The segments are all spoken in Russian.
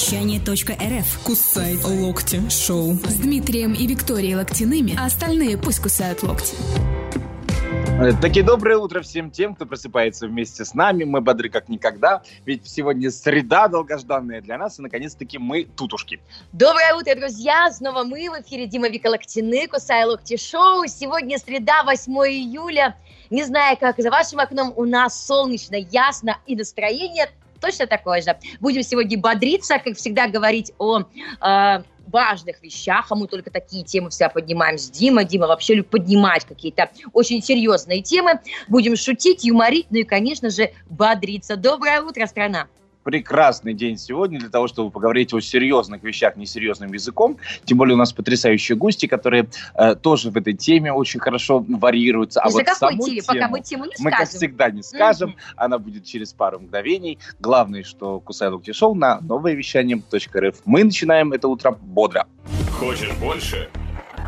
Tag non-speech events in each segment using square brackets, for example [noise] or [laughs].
вещание.рф. Кусай локти шоу. С Дмитрием и Викторией Локтяными, а остальные пусть кусают локти. Э, Таки доброе утро всем тем, кто просыпается вместе с нами. Мы бодры как никогда, ведь сегодня среда долгожданная для нас, и наконец-таки мы тутушки. Доброе утро, друзья! Снова мы в эфире Дима Вика Локтины, Кусай Локти Шоу. Сегодня среда, 8 июля. Не знаю, как за вашим окном, у нас солнечно, ясно и настроение точно такое же. Будем сегодня бодриться, как всегда, говорить о э, важных вещах, а мы только такие темы всегда поднимаем с Димой. Дима вообще любит поднимать какие-то очень серьезные темы. Будем шутить, юморить, ну и, конечно же, бодриться. Доброе утро, страна! Прекрасный день сегодня для того, чтобы поговорить о серьезных вещах несерьезным языком. Тем более у нас потрясающие гости, которые э, тоже в этой теме очень хорошо вариируются. А вот какой теме? Пока мы тему не мы, скажем. как всегда, не скажем. Mm-hmm. Она будет через пару мгновений. Главное, что Кусай Локти Шоу на новое вещание.рф. Мы начинаем это утро бодро. Хочешь больше?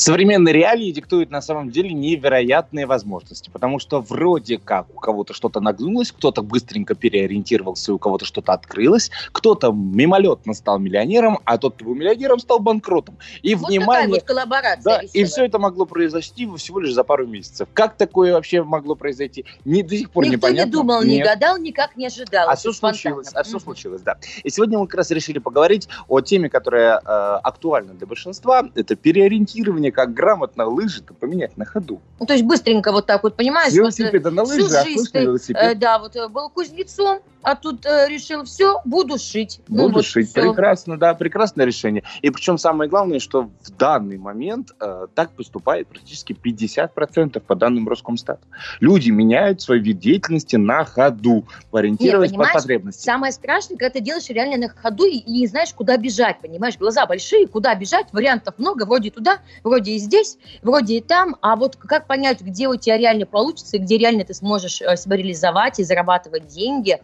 Современные реалии диктуют на самом деле невероятные возможности, потому что вроде как у кого-то что-то нагнулось, кто-то быстренько переориентировался, у кого-то что-то открылось, кто-то мимолетно стал миллионером, а тот, кто был миллионером, стал банкротом. И вот внимание, вот коллаборация да, веселая. и все это могло произойти всего лишь за пару месяцев. Как такое вообще могло произойти? Не, до сих пор Никто непонятно. не думал, Нет. не гадал, никак не ожидал. А все случилось, а все Мгм. случилось, да. И сегодня мы как раз решили поговорить о теме, которая э, актуальна для большинства. Это переориентирование, как грамотно лыжи-то поменять на ходу. Ну, то есть быстренько вот так вот, понимаешь? С вот, э, велосипеда на лыжи, а на велосипед. э, да, вот э, был кузнецом, а тут э, решил, все, буду шить. Ну, Буду вот шить. всё. Прекрасно, да, прекрасное решение. И причем самое главное, что в данный момент э, так поступает практически 50% по данным Роскомстата. Люди меняют свой вид деятельности на ходу, ориентируясь по понимаешь, потребностям. Самое страшное, когда ты делаешь реально на ходу и, и не знаешь, куда бежать, понимаешь? Глаза большие, куда бежать, вариантов много, вроде туда, вроде и здесь, вроде и там, а вот как понять, где у тебя реально получится, и где реально ты сможешь э, себя реализовать и зарабатывать деньги,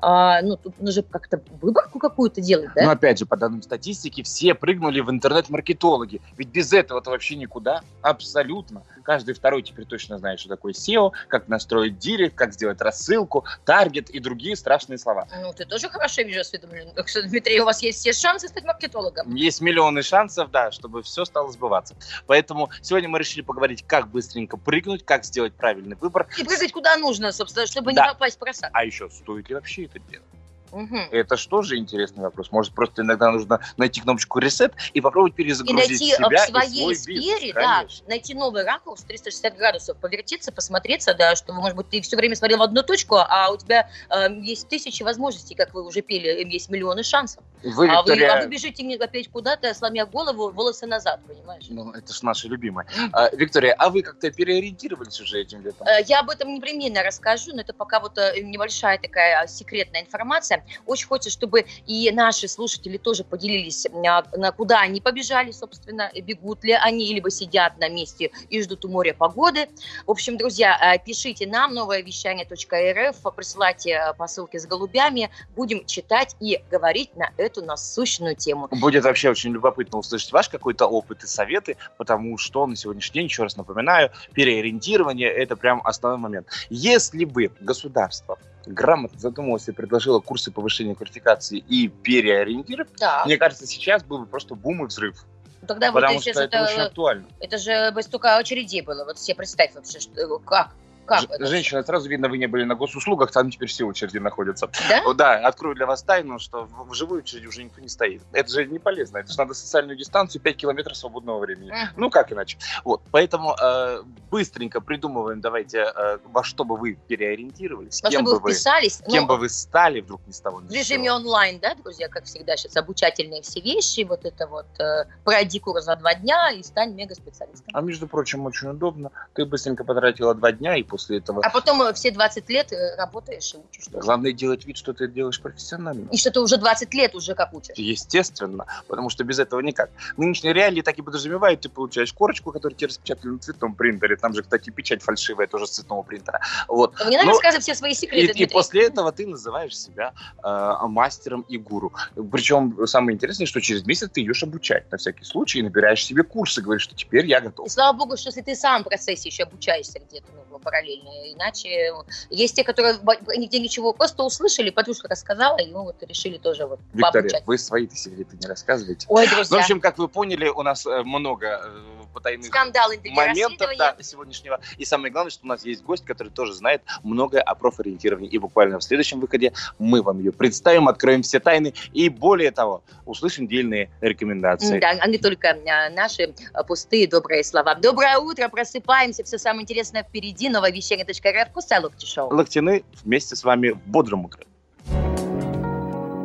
А, ну, тут нужно как-то выборку какую-то делать, да? Но опять же, по данным статистики, все прыгнули в интернет-маркетологи. Ведь без этого-то вообще никуда. Абсолютно. Каждый второй теперь точно знает, что такое SEO, как настроить директ, как сделать рассылку, таргет и другие страшные слова. Ну, ты тоже хорошо вижу осведомлен. Так что, Дмитрий, у вас есть все шансы стать маркетологом. Есть миллионы шансов, да, чтобы все стало сбываться. Поэтому сегодня мы решили поговорить, как быстренько прыгнуть, как сделать правильный выбор, И прыгать куда нужно, собственно, чтобы Да. не попасть в просак. а еще стоит ли вообще это делать. Мгм. Это что же интересный вопрос? Может, просто иногда нужно найти кнопочку reset и попробовать И перезагрузить найти э, себя в и своей свой сфере, бизнес. да, Конечно. найти новый ракурс, 360 градусов, повертеться, посмотреться, да, что, может быть, ты все время смотрел в одну точку, а у тебя э, есть тысячи возможностей, как вы уже пели, есть миллионы шансов. Вы, а, вы, Виктория, а вы бежите опять куда-то, сломя голову, волосы назад, понимаешь? Ну, это ж наша любимая. А, Виктория, а вы как-то переориентировались уже этим летом? Э, Я об этом непременно расскажу, но это пока вот э, небольшая такая секретная информация. Очень хочется, чтобы и наши слушатели тоже поделились, а, на куда они побежали, собственно, и бегут ли они, либо сидят на месте и ждут у моря погоды. В общем, друзья, э, пишите нам новое вещание.рф, присылайте э, посылки с голубями, будем читать и говорить на эту насущную тему. Будет вообще очень любопытно услышать ваш какой-то опыт и советы, потому что на сегодняшний день, еще раз напоминаю, переориентирование – это прям основной момент. Если бы государство грамотно задумалось и предложило курсы повышения квалификации и переориентировать, Да, мне кажется, сейчас был бы просто бум и взрыв. тогда вот потому сейчас что это, очень это, актуально. это же столько очередей было. Вот себе представь вообще, что, как, как Ж- это? Женщина, сразу видно, вы не были на госуслугах, там теперь все очереди находятся. Да? Да, открою для вас тайну, что в живой очереди уже никто не стоит. Это же не полезно. Это же надо социальную дистанцию 5 километров свободного времени. Мгм. Ну, как иначе? Вот, поэтому э, быстренько придумываем, давайте, э, во что бы вы переориентировались, Но кем бы вы, вписались, кем ну, бы вы стали вдруг ни с того ни в режиме онлайн, да, друзья, как всегда, сейчас обучательные все вещи, вот это вот, э, пройди курс за два дня и стань мегаспециалистом. А между прочим, очень удобно. Ты быстренько потратила два дня, и после после этого... А потом э, все 20 лет э, работаешь и учишь тоже. Главное делать вид, что ты делаешь профессионально. И что ты уже 20 лет уже как учишь. Естественно, потому что без этого никак. Нынешние реалии так и подразумевают, ты получаешь корочку, которую тебе распечатали на цветном принтере. Там же, кстати, печать фальшивая тоже с цветного принтера. Вот. Не надо Но- рассказывать все свои И, секреты, и Дмитрий. после этого ты называешь себя э, мастером и гуру. Причем самое интересное, что через месяц ты идешь обучать на всякий случай и набираешь себе курсы, говоришь, что теперь я готов. И слава богу, что если ты сам в процессе еще обучаешься где-то ну, параллельно, иначе э, есть те, которые нигде ничего просто услышали, подружка рассказала, и ну вот решили тоже вот Виктория, пообучать. вы свои-то секреты не рассказываете. Ой, Ну, в друзья, общем, как вы поняли, у нас э, много э, потайных скандал, моментов да, сегодняшнего. И самое главное, что у нас есть гость, который тоже знает многое о профориентировании. И буквально в следующем выходе мы вам ее представим, откроем все тайны и, более того, услышим дельные рекомендации. Да, а не только а, наши а, пустые добрые слова. Доброе утро, просыпаемся, все самое интересное впереди. Новое вещание.рф, Кусай Локти Шоу. Локтины вместе с вами в бодром утре.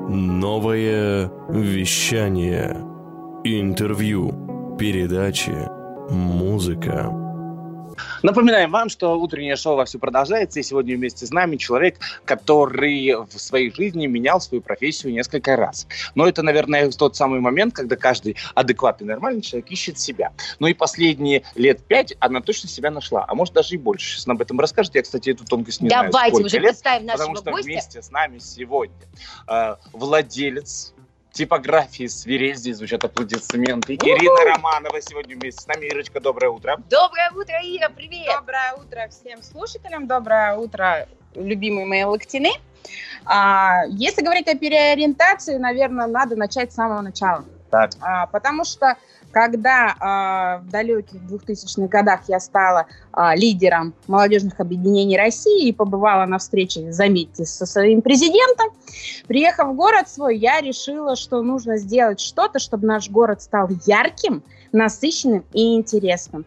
Новое вещание. Интервью. Передачи. Музыка. Напоминаем вам, что утреннее шоу вовсю продолжается, и сегодня вместе с нами человек, который в своей жизни менял свою профессию несколько раз. Но это, наверное, тот самый момент, когда каждый адекватный, нормальный человек ищет себя. Ну и последние лет пять она точно себя нашла, а может даже и больше. Сейчас нам об этом расскажет. Я, кстати, эту тонкость не знаю, Давайте уже лет, представим нашего потому что гостя. вместе с нами сегодня э, владелец типографии «Свирель», здесь звучат аплодисменты. Ирина Романова сегодня вместе с нами. Ирочка, доброе утро. Доброе утро, Ира, привет! Доброе утро всем слушателям, доброе утро, любимые мои локтины. А, если говорить о переориентации, наверное, надо начать с самого начала. Так. А, потому что когда а, в далеких 2000-х годах я стала а, лидером молодежных объединений России и побывала на встрече, заметьте, со своим президентом, приехав в город свой, я решила, что нужно сделать что-то, чтобы наш город стал ярким, насыщенным и интересным.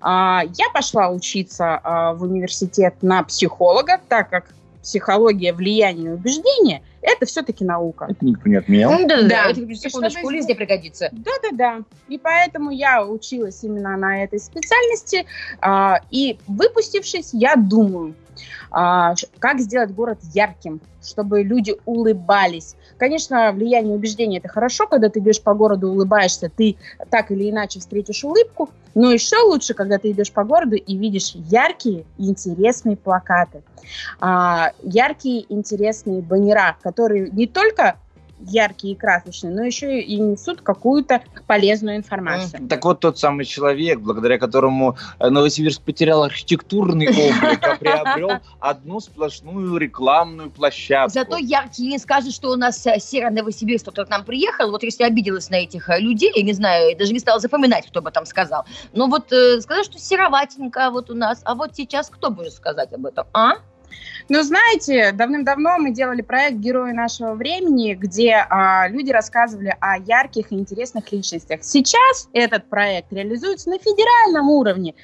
А, Я пошла учиться а, в университет на психолога, так как психология влияния и убеждения – это все-таки наука. Это никто не отменял. Ну, да, да, Да. это секундочку, Чтобы везде пригодится. Да-да-да. И поэтому я училась именно на этой специальности. а, И выпустившись, я думаю, как сделать город ярким, чтобы люди улыбались. Конечно, влияние убеждения – это хорошо, когда ты идешь по городу, улыбаешься, ты так или иначе встретишь улыбку, но еще лучше, когда ты идешь по городу и видишь яркие интересные плакаты, а, яркие интересные баннера, которые не только яркие и красочные, но еще и несут какую-то полезную информацию. Так вот тот самый человек, благодаря которому э, Новосибирск потерял архитектурный облик, а приобрел [laughs] одну сплошную рекламную площадку. Зато яркий не скажет, что у нас э, серо Новосибирск, кто к нам приехал. Вот если обиделась на этих э, людей, я не знаю, я даже не стала запоминать, кто бы там сказал. Но вот э, сказать, что сероватенько вот у нас. А вот сейчас кто будет сказать об этом? А? Ну, знаете, давным-давно мы делали проект «Герои нашего времени», где а, люди рассказывали о ярких и интересных личностях. Сейчас этот проект реализуется на федеральном уровне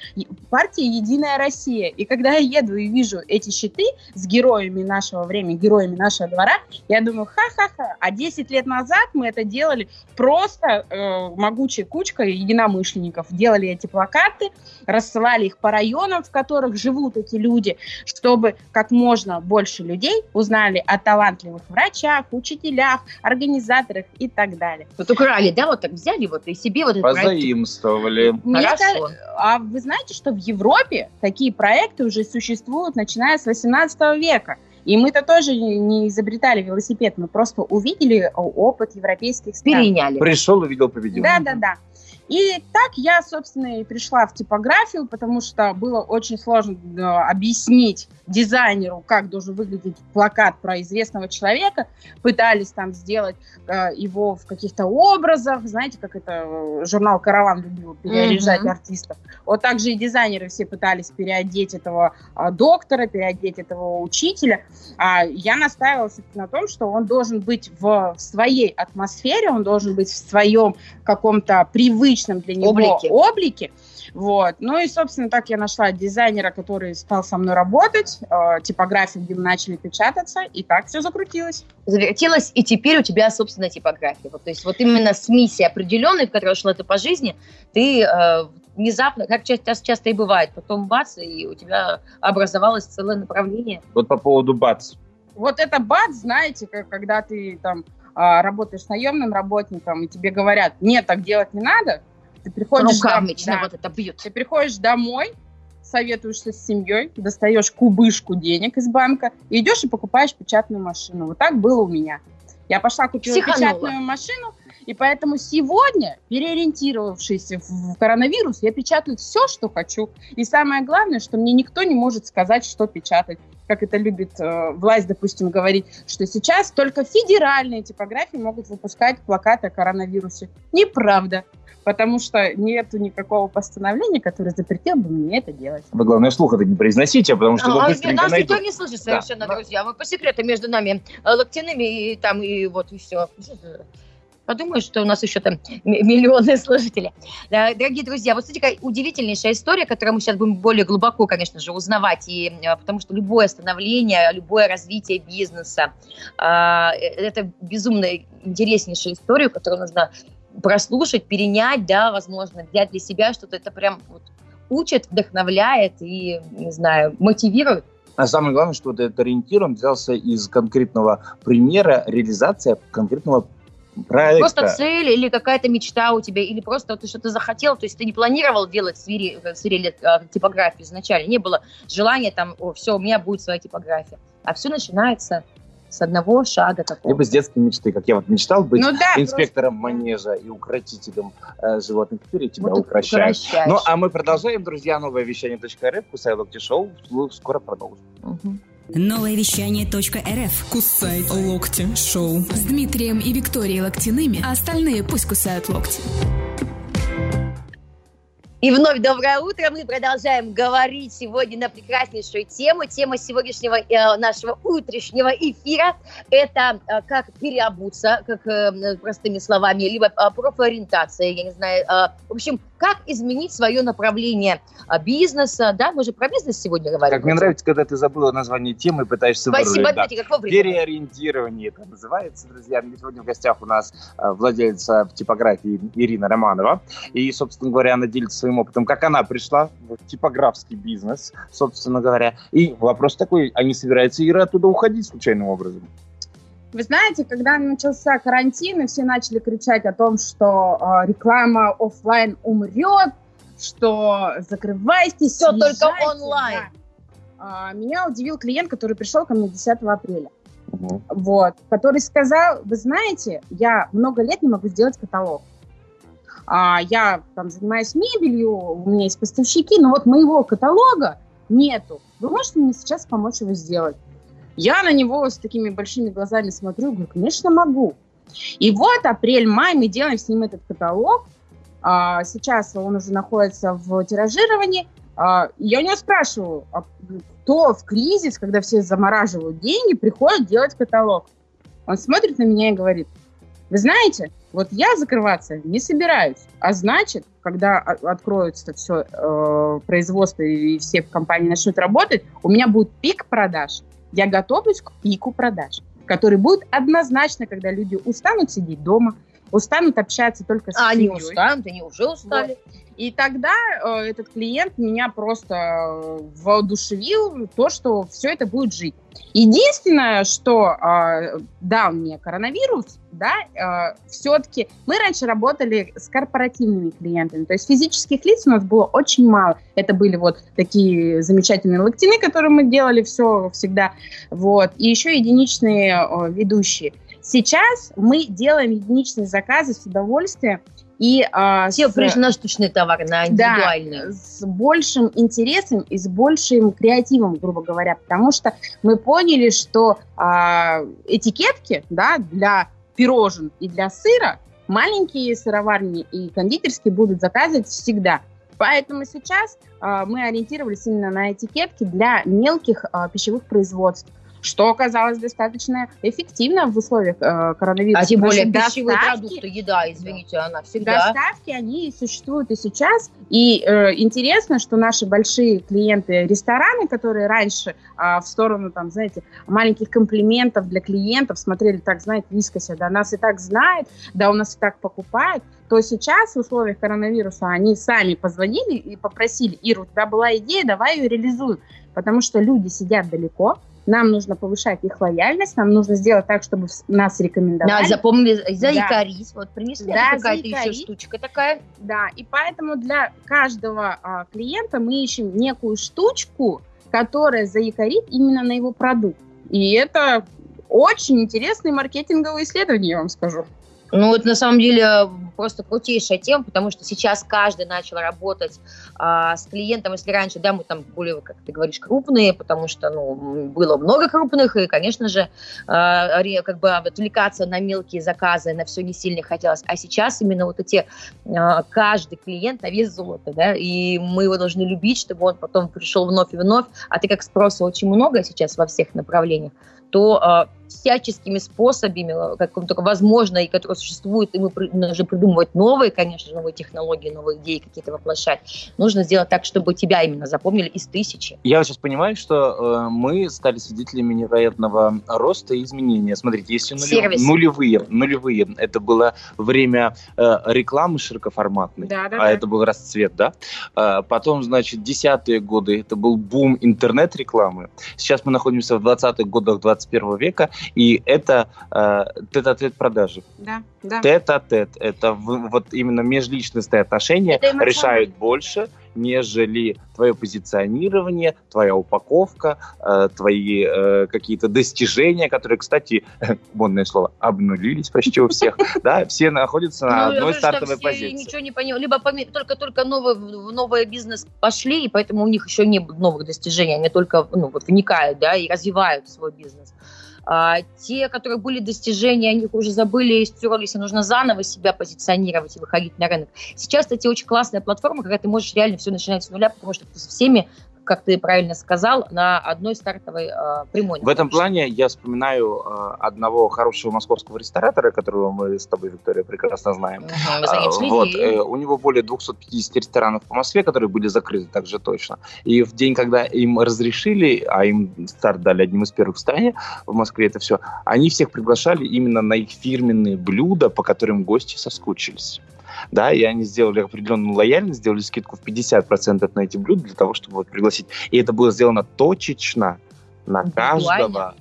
партии «Единая Россия». И когда я еду и вижу эти щиты с героями нашего времени, героями нашего двора, я думаю, ха-ха-ха. А 10 лет назад мы это делали просто э, могучей кучкой единомышленников. Делали эти плакаты, рассылали их по районам, в которых живут эти люди, чтобы как можно больше людей узнали о талантливых врачах, учителях, организаторах и так далее. Вот украли, да, вот так взяли вот и себе вот. Позаимствовали. Мне Хорошо. а вы знаете, что в Европе такие проекты уже существуют, начиная с 18 века? И мы-то тоже не изобретали велосипед, мы просто увидели опыт европейских стран. Переняли. Пришел, увидел, победил. Да, да, да. И так я, собственно, и пришла в типографию, потому что было очень сложно э, объяснить дизайнеру, как должен выглядеть плакат про известного человека. Пытались там сделать э, его в каких-то образах, знаете, как это э, журнал «Караван» любил переодежать Мгм. артистов. Вот так же и дизайнеры все пытались переодеть этого а, доктора, переодеть этого учителя. А я настаивала на том, что он должен быть в своей атмосфере, он должен быть в своем каком-то привычном для него Облике. облике. Вот. Ну и, собственно, так я нашла дизайнера, который стал со мной работать, э, типографию, где мы начали печататься, и так все закрутилось. завертелась, и теперь у тебя собственная типография. Вот, то есть вот именно с миссией определенной, в которой шла ты по жизни, ты э, внезапно, как часто, часто и бывает, потом бац, и у тебя образовалось целое направление. Вот по поводу бац. Вот это бац, знаете, как, когда ты там а, работаешь наемным работником, и тебе говорят, нет, так делать не надо, ты приходишь... Руками да, вот это бьет. Ты приходишь домой, советуешься с семьей, достаешь кубышку денег из банка и идешь и покупаешь печатную машину. Вот так было у меня. Я пошла купила Психанула. печатную машину, и поэтому сегодня, переориентировавшись в коронавирус, я печатаю все, что хочу. И самое главное, что мне никто не может сказать, что печатать. Как это любит э, власть, допустим, говорить, что сейчас только федеральные типографии могут выпускать плакаты о коронавирусе. Неправда. Потому что нету никакого постановления, которое запретило бы мне это делать. Вы, главное, слух это не произносите, потому что А, вы быстренько нас никто найдут. не слышит совершенно, Да. друзья. Мы по секрету между нами э, локтяными и там, и вот, и все. Подумаешь, что у нас еще там миллионы слушателей. Да, Дорогие друзья, вот смотрите, какая удивительнейшая история, которую мы сейчас будем более глубоко, конечно же, узнавать, и, э, потому что любое становление, любое развитие бизнеса, а, э, это безумно интереснейшая история, которую нужно прослушать, перенять, да, возможно, взять для себя что-то, это прям вот учит, вдохновляет и, не знаю, мотивирует. А самое главное, что вот этот ориентир, он взялся из конкретного примера реализации конкретного проекта. Просто цель или какая-то мечта у тебя, или просто ты что-то захотел, то есть ты не планировал делать в сфере, в сфере э, типографии изначально, не было желания там, о, все, у меня будет своя типография. А все начинается с одного шага Либо какого-то. с детской мечты, как я вот мечтал быть Ну да, инспектором манежа и укротителем э, животных. Теперь я тебя Вот укращаю. укращаешь. Ну, а мы продолжаем, друзья. Новое вещание.рф, Кусай Локти Шоу. Скоро продолжим. Мгм. Новое вещание .рф. Кусай локти шоу. С Дмитрием и Викторией Локтяными, а остальные пусть кусают локти. И вновь доброе утро. Мы продолжаем говорить сегодня на прекраснейшую тему. Тема сегодняшнего э, нашего утреннего эфира – это э, как переобуться, как э, простыми словами, либо э, профориентация, я не знаю. э, в общем, как изменить свое направление э, бизнеса. Да, мы же про бизнес сегодня говорим. Как мне нравится, когда ты забыла название темы пытаешься Спасибо. Да. Дмитрий, как вовремя. Переориентирование это называется, друзья. Сегодня в гостях у нас э, владелица типографии Ирина Романова. И, собственно говоря, она делится своим опытом, как она пришла в типографский бизнес, собственно говоря. И вопрос такой, а не собирается Ира оттуда уходить случайным образом? Вы знаете, когда начался карантин, и все начали кричать о том, что э, реклама оффлайн умрет, что закрывайтесь, Всё только онлайн. да. А, меня удивил клиент, который пришел ко мне 10 апреля. Мгм. вот, который сказал, вы знаете, я много лет не могу сделать каталог. А, я там занимаюсь мебелью, у меня есть поставщики, но вот моего каталога нету. Вы можете мне сейчас помочь его сделать? Я на него с такими большими глазами смотрю, говорю, конечно, могу. И вот апрель-май мы делаем с ним этот каталог. А, сейчас он уже находится в тиражировании. А, я у него спрашиваю, а кто в кризис, когда все замораживают деньги, приходит делать каталог? Он смотрит на меня и говорит, вы знаете, вот я закрываться не собираюсь. А значит, когда откроется все э, производство и все компании начнут работать, у меня будет пик продаж. Я готовлюсь к пику продаж, который будет однозначно, когда люди устанут сидеть дома, устанут общаться только с А они устанут, они уже устали. И тогда э, этот клиент меня просто э, воодушевил, то, что все это будет жить. Единственное, что э, дал мне коронавирус, да, э, все-таки мы раньше работали с корпоративными клиентами, то есть физических лиц у нас было очень мало. Это были вот такие замечательные локтины, которые мы делали все всегда, вот, и еще единичные э, ведущие. Сейчас мы делаем единичные заказы с удовольствием, и а, Все с- пришли на штучные товары, на да, индивидуальные. с большим интересом и с большим креативом, грубо говоря, потому что мы поняли, что а, этикетки, да, для пирожен и для сыра маленькие сыроварни и кондитерские будут заказывать всегда. Поэтому сейчас а, мы ориентировались именно на этикетки для мелких а, пищевых производств, что оказалось достаточно эффективно в условиях э, коронавируса. А тем более пищевые продукты, еда, извините, она всегда. Доставки, они существуют и сейчас. И э, интересно, что наши большие клиенты рестораны, которые раньше а, в сторону, там, знаете, маленьких комплиментов для клиентов смотрели так, знаете, низко себя, да, нас и так знают, да, у нас и так покупают, то сейчас в условиях коронавируса они сами позвонили и попросили, Ира, у тебя была идея, давай ее реализуем. Потому что люди сидят далеко, нам нужно повышать их лояльность, нам нужно сделать так, чтобы нас рекомендовали. Да, запомнили, заикарись, да. вот принесли да, какая-то еще штучка такая. Да, и поэтому для каждого а, клиента мы ищем некую штучку, которая заикарит именно на его продукт. И это очень интересные маркетинговые исследования, я вам скажу. Ну, это на самом деле просто крутейшая тема, потому что сейчас каждый начал работать а, с клиентом. Если раньше, да, мы там были, как ты говоришь, крупные, потому что, ну, было много крупных, и, конечно же, а, как бы отвлекаться на мелкие заказы, на все не сильно хотелось. А сейчас именно вот эти, а, каждый клиент на вес золота, да, и мы его должны любить, чтобы он потом пришел вновь и вновь. А ты как спроса очень много сейчас во всех направлениях, то э, всяческими способами, как только возможно, и которые существуют, и мы нужно придумывать новые, конечно, новые технологии, новые идеи какие-то воплощать. Нужно сделать так, чтобы тебя именно запомнили из тысячи. Я сейчас понимаю, что э, мы стали свидетелями невероятного роста и изменения. Смотрите, если нулев, нулевые, нулевые, это было время э, рекламы широкоформатной, да, да, а да. это был расцвет, да? Э, потом, значит, десятые годы, это был бум интернет-рекламы. Сейчас мы находимся в 20-х годах 21 века, и это э, тет-а-тет продажи. Да, да. Тет-а-тет. Это в, вот именно межличностные отношения решают больше, нежели твое позиционирование, твоя упаковка, э, твои э, какие-то достижения, которые, кстати, [laughs] модное слово, обнулились почти у всех, [laughs] да, все находятся на ну, одной стартовой позиции. ничего не понял, либо только-только новый, новый бизнес пошли, и поэтому у них еще не было новых достижений, они только ну, вот вникают, да, и развивают свой бизнес. А, те, которые были достижения, они уже забыли и стерлись, и нужно заново себя позиционировать и выходить на рынок. Сейчас, кстати, очень классная платформа, когда ты можешь реально все начинать с нуля, потому что ты со всеми как ты правильно сказал, на одной стартовой э, прямой. В этом плане я вспоминаю э, одного хорошего московского ресторатора, которого мы с тобой, Виктория, прекрасно знаем. Угу, вот, э, у него более 250 ресторанов по Москве, которые были закрыты также точно. И в день, когда им разрешили, а им старт дали одним из первых в стране, в Москве это все, они всех приглашали именно на их фирменные блюда, по которым гости соскучились да, и они сделали определенную лояльность, сделали скидку в 50% на эти блюда для того, чтобы вот пригласить. И это было сделано точечно на каждого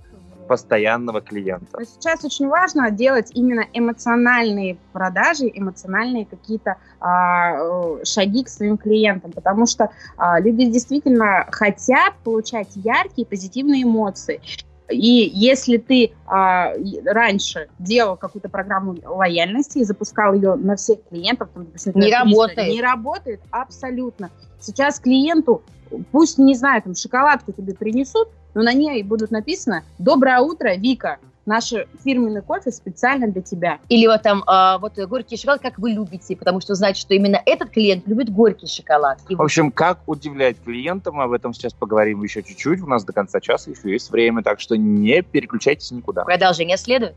постоянного клиента. Сейчас очень важно делать именно эмоциональные продажи, эмоциональные какие-то а, э, шаги к своим клиентам, потому что а, люди действительно хотят получать яркие позитивные эмоции. И если ты а, раньше делал какую-то программу лояльности и запускал ее на всех клиентов, там, допустим, не работает. Не работает абсолютно. Сейчас клиенту, пусть, не знаю, там, шоколадку тебе принесут, но на ней будут написано «Доброе утро, Вика» наш фирменный кофе специально для тебя. Или вот там, э, вот горький шоколад, как вы любите, потому что значит, что именно этот клиент любит горький шоколад. И в общем, как удивлять клиента, мы об этом сейчас поговорим еще чуть-чуть. У нас до конца часа еще есть время, так что не переключайтесь никуда. Продолжение следует.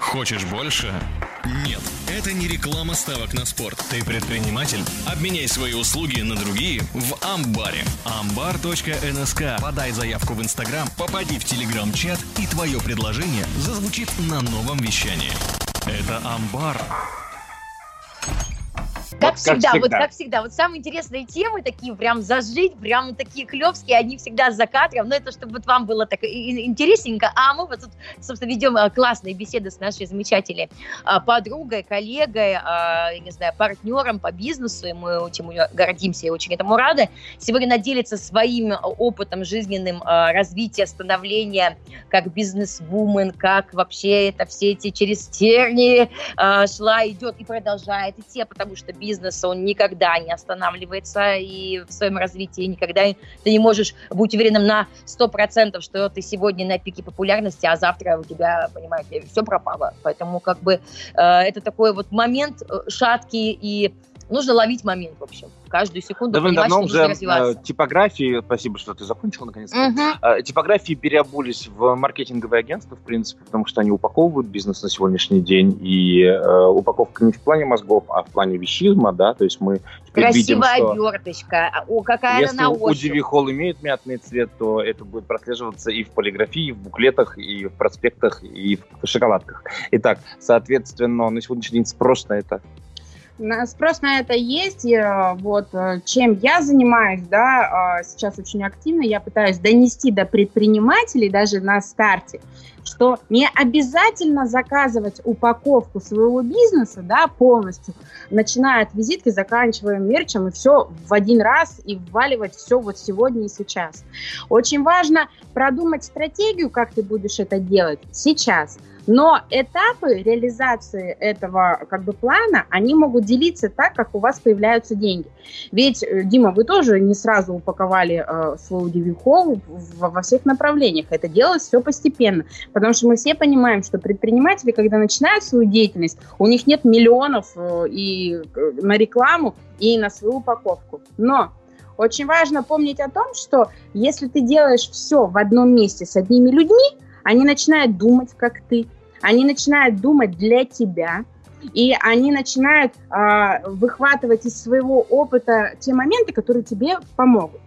Хочешь больше? Это не реклама ставок на спорт. Ты предприниматель? Обменяй свои услуги на другие в Амбаре. Амбар.нск. Подай заявку в Инстаграм, попади в Телеграм-чат, и твое предложение зазвучит на новом вещании. Это Амбар. Как, всегда, как всегда, вот как всегда. Вот самые интересные темы такие, прям зажить, прям такие клевские, они всегда за кадром. Но это чтобы вот вам было так интересненько. А мы вот тут, собственно, ведем а, классные беседы с нашей замечательной а, подругой, коллегой, а, не знаю, партнером по бизнесу. И мы очень гордимся и очень этому рады. Сегодня она делится своим опытом жизненным развития, становления как бизнес-вумен, как вообще это все эти через тернии шла, идет и продолжает идти, потому что бизнеса, он никогда не останавливается и в своем развитии никогда ты не можешь быть уверенным на 100%, что ты сегодня на пике популярности, а завтра у тебя, понимаете, все пропало. Поэтому как бы э, это такой вот момент э, шаткий и нужно ловить момент, в общем. Каждую секунду Довольно давно уже э, типографии, спасибо, что ты закончил наконец-то. Э, Типографии переобулись в маркетинговые агентства, в принципе, потому что они упаковывают бизнес на сегодняшний день, и э, упаковка не в плане мозгов, а в плане вещизма, да, то есть мы теперь видим, Красивая что оберточка. А, О, какая если она на у ощупь. Дивихол имеет мятный цвет, то это будет прослеживаться и в полиграфии, и в буклетах, и в проспектах, и в шоколадках. Итак, соответственно, на сегодняшний день спрос на это Спрос на это есть. и, э, Вот э, чем я занимаюсь, да, а, сейчас очень активно, я пытаюсь донести до предпринимателей даже на старте, что не обязательно заказывать упаковку своего бизнеса, да, полностью, начиная от визитки, заканчивая мерчем, и все в один раз, и вваливать все вот сегодня и сейчас. Очень важно продумать стратегию, как ты будешь это делать сейчас. Но этапы реализации этого как бы плана, они могут делиться так, как у вас появляются деньги. Ведь, э, Дима, вы тоже не сразу упаковали э, свой удивихол во, во всех направлениях. Это делалось все постепенно. Потому что мы все понимаем, что предприниматели, когда начинают свою деятельность, у них нет миллионов э, и э, на рекламу, и на свою упаковку. Но очень важно помнить о том, что если ты делаешь все в одном месте с одними людьми, они начинают думать, как ты, они начинают думать для тебя, и они начинают а, выхватывать из своего опыта те моменты, которые тебе помогут.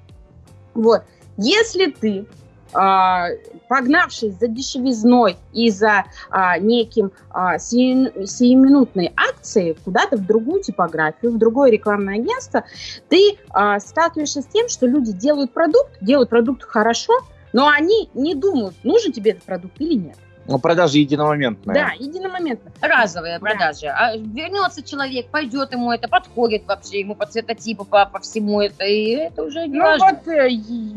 Вот. Если ты, а, погнавшись за дешевизной и за а, неким а, сию- сиюминутной акцией куда-то в другую типографию, в другое рекламное агентство, ты а, сталкиваешься с тем, что люди делают продукт, делают продукт хорошо, но они не думают, нужен тебе этот продукт или нет. Ну, продажа единомоментная. Да, единомоментно. Разовые Да. продажи. А вернется человек, пойдет ему это, подходит вообще ему по цветотипу, по, по всему это, и это уже не Ну важно. вот э,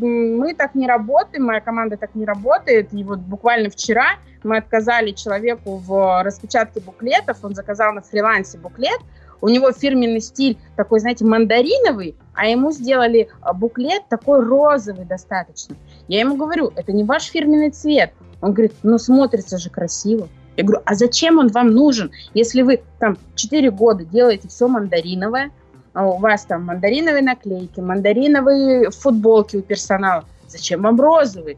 мы так не работаем, моя команда так не работает. И вот буквально вчера мы отказали человеку в распечатке буклетов, он заказал на фрилансе буклет, у него фирменный стиль такой, знаете, мандариновый, а ему сделали а, буклет такой розовый достаточно. Я ему говорю, это не ваш фирменный цвет. Он говорит, ну смотрится же красиво. Я говорю, а зачем он вам нужен, если вы там 4 года делаете все мандариновое, а у вас там мандариновые наклейки, мандариновые футболки у персонала. Зачем вам розовый?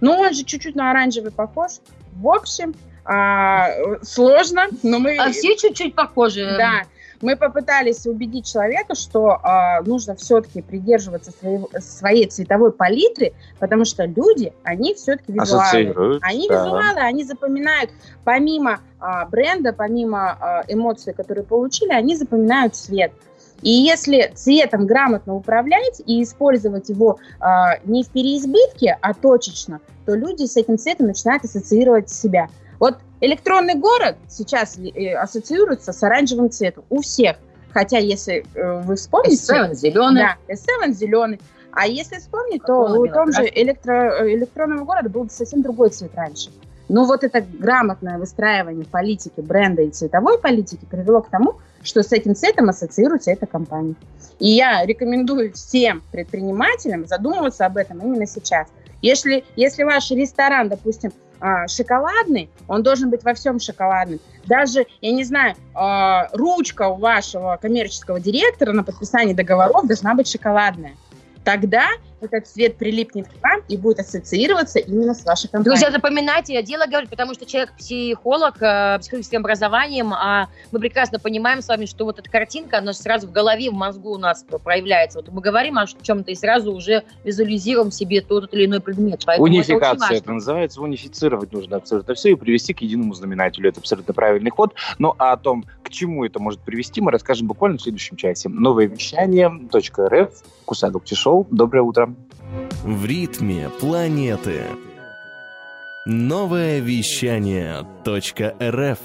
Ну, он же чуть-чуть на оранжевый похож. В общем, а, сложно, но мы... А все чуть-чуть похожи. Да, мы попытались убедить человека, что а, нужно все-таки придерживаться своего- своей цветовой палитры, потому что люди, они все-таки визуалы. Они да. визуалы, они запоминают, помимо а, бренда, помимо а, эмоций, которые получили, они запоминают цвет. И если цветом грамотно управлять и использовать его а, не в переизбытке, а точечно, то люди с этим цветом начинают ассоциировать себя. Вот электронный город сейчас э, ассоциируется с оранжевым цветом у всех. Хотя, если э, вы вспомните... S7 зеленый. Да, S7 зеленый. А если вспомнить, то у том же электро, электронного города был совсем другой цвет раньше. Но вот это грамотное выстраивание политики, бренда и цветовой политики привело к тому, что с этим цветом ассоциируется эта компания. И я рекомендую всем предпринимателям задумываться об этом именно сейчас. Если, если ваш ресторан, допустим, а, шоколадный, он должен быть во всем шоколадным. Даже, я не знаю, а, ручка у вашего коммерческого директора на подписании договоров должна быть шоколадная. Тогда этот цвет прилипнет к вам и будет ассоциироваться именно с вашей компанией. Друзья, запоминайте, я дело говорю, потому что человек психолог, э, психологическим образованием, а мы прекрасно понимаем с вами, что вот эта картинка, она сразу в голове, в мозгу у нас проявляется. Вот мы говорим о чем-то и сразу уже визуализируем себе тот или иной предмет. Поэтому это Унификация важно. это называется. Унифицировать нужно абсолютно все и привести к единому знаменателю. Это абсолютно правильный ход. Ну а о том, к чему это может привести, мы расскажем буквально в следующем часе. Новое вещание .рф. Кусай Шоу. Доброе утро. В ритме планеты. Новое вещание .рф.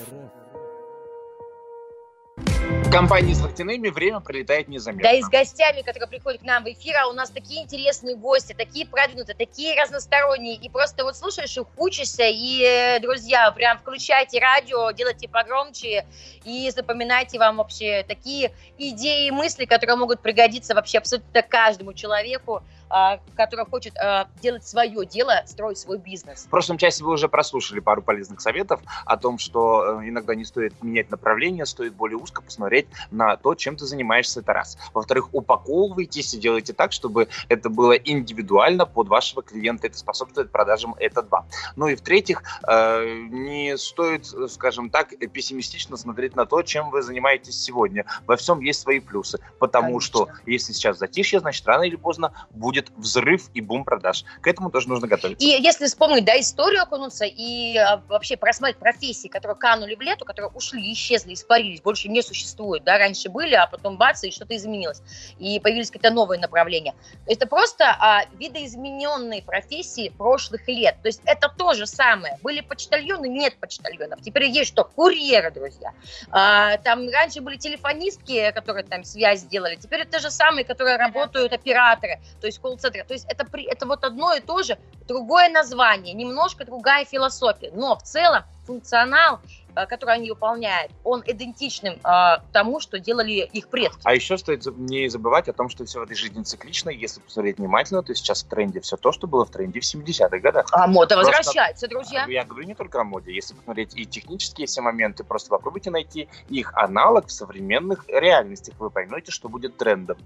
В компании с локтяными время пролетает незаметно. Да и с гостями, которые приходят к нам в эфир, а у нас такие интересные гости, такие продвинутые, такие разносторонние. И просто вот слушаешь их, учишься. И, э, друзья, прям включайте радио, делайте погромче и запоминайте вам вообще такие идеи и мысли, которые могут пригодиться вообще абсолютно каждому человеку а, который хочет а, делать свое дело, строить свой бизнес. В прошлом часе вы уже прослушали пару полезных советов о том, что э, иногда не стоит менять направление, стоит более узко посмотреть на то, чем ты занимаешься, это раз. Во-вторых, упаковывайтесь и делайте так, чтобы это было индивидуально под вашего клиента, это способствует продажам, это два. Ну и в-третьих, э, не стоит, скажем так, пессимистично смотреть на то, чем вы занимаетесь сегодня. Во всем есть свои плюсы, потому Конечно. что если сейчас затишье, значит, рано или поздно будет взрыв и бум продаж. К этому тоже нужно готовиться. И если вспомнить, да, историю окунуться и а, вообще просмотреть профессии, которые канули в лету, которые ушли, исчезли, испарились, больше не существуют, да, раньше были, а потом бац, и что-то изменилось, и появились какие-то новые направления. Это просто а, видоизмененные профессии прошлых лет. То есть это то же самое. Были почтальоны, нет почтальонов. Теперь есть что? Курьеры, друзья. А, там раньше были телефонистки, которые там связь делали. Теперь это же самые, которые работают операторы, то есть колл-центры. То есть это, это вот одно и то же, другое название, немножко другая философия. Но в целом функционал Э, который они выполняют, он идентичным э, тому, что делали их предки. А еще стоит не забывать о том, что все в этой жизни циклично. Если посмотреть внимательно, то сейчас в тренде все то, что было в тренде в 70-х годах. А мода просто... возвращается, друзья. Я говорю не только о моде. Если посмотреть и технические все моменты, просто попробуйте найти их аналог в современных реальностях. Вы поймете, что будет трендом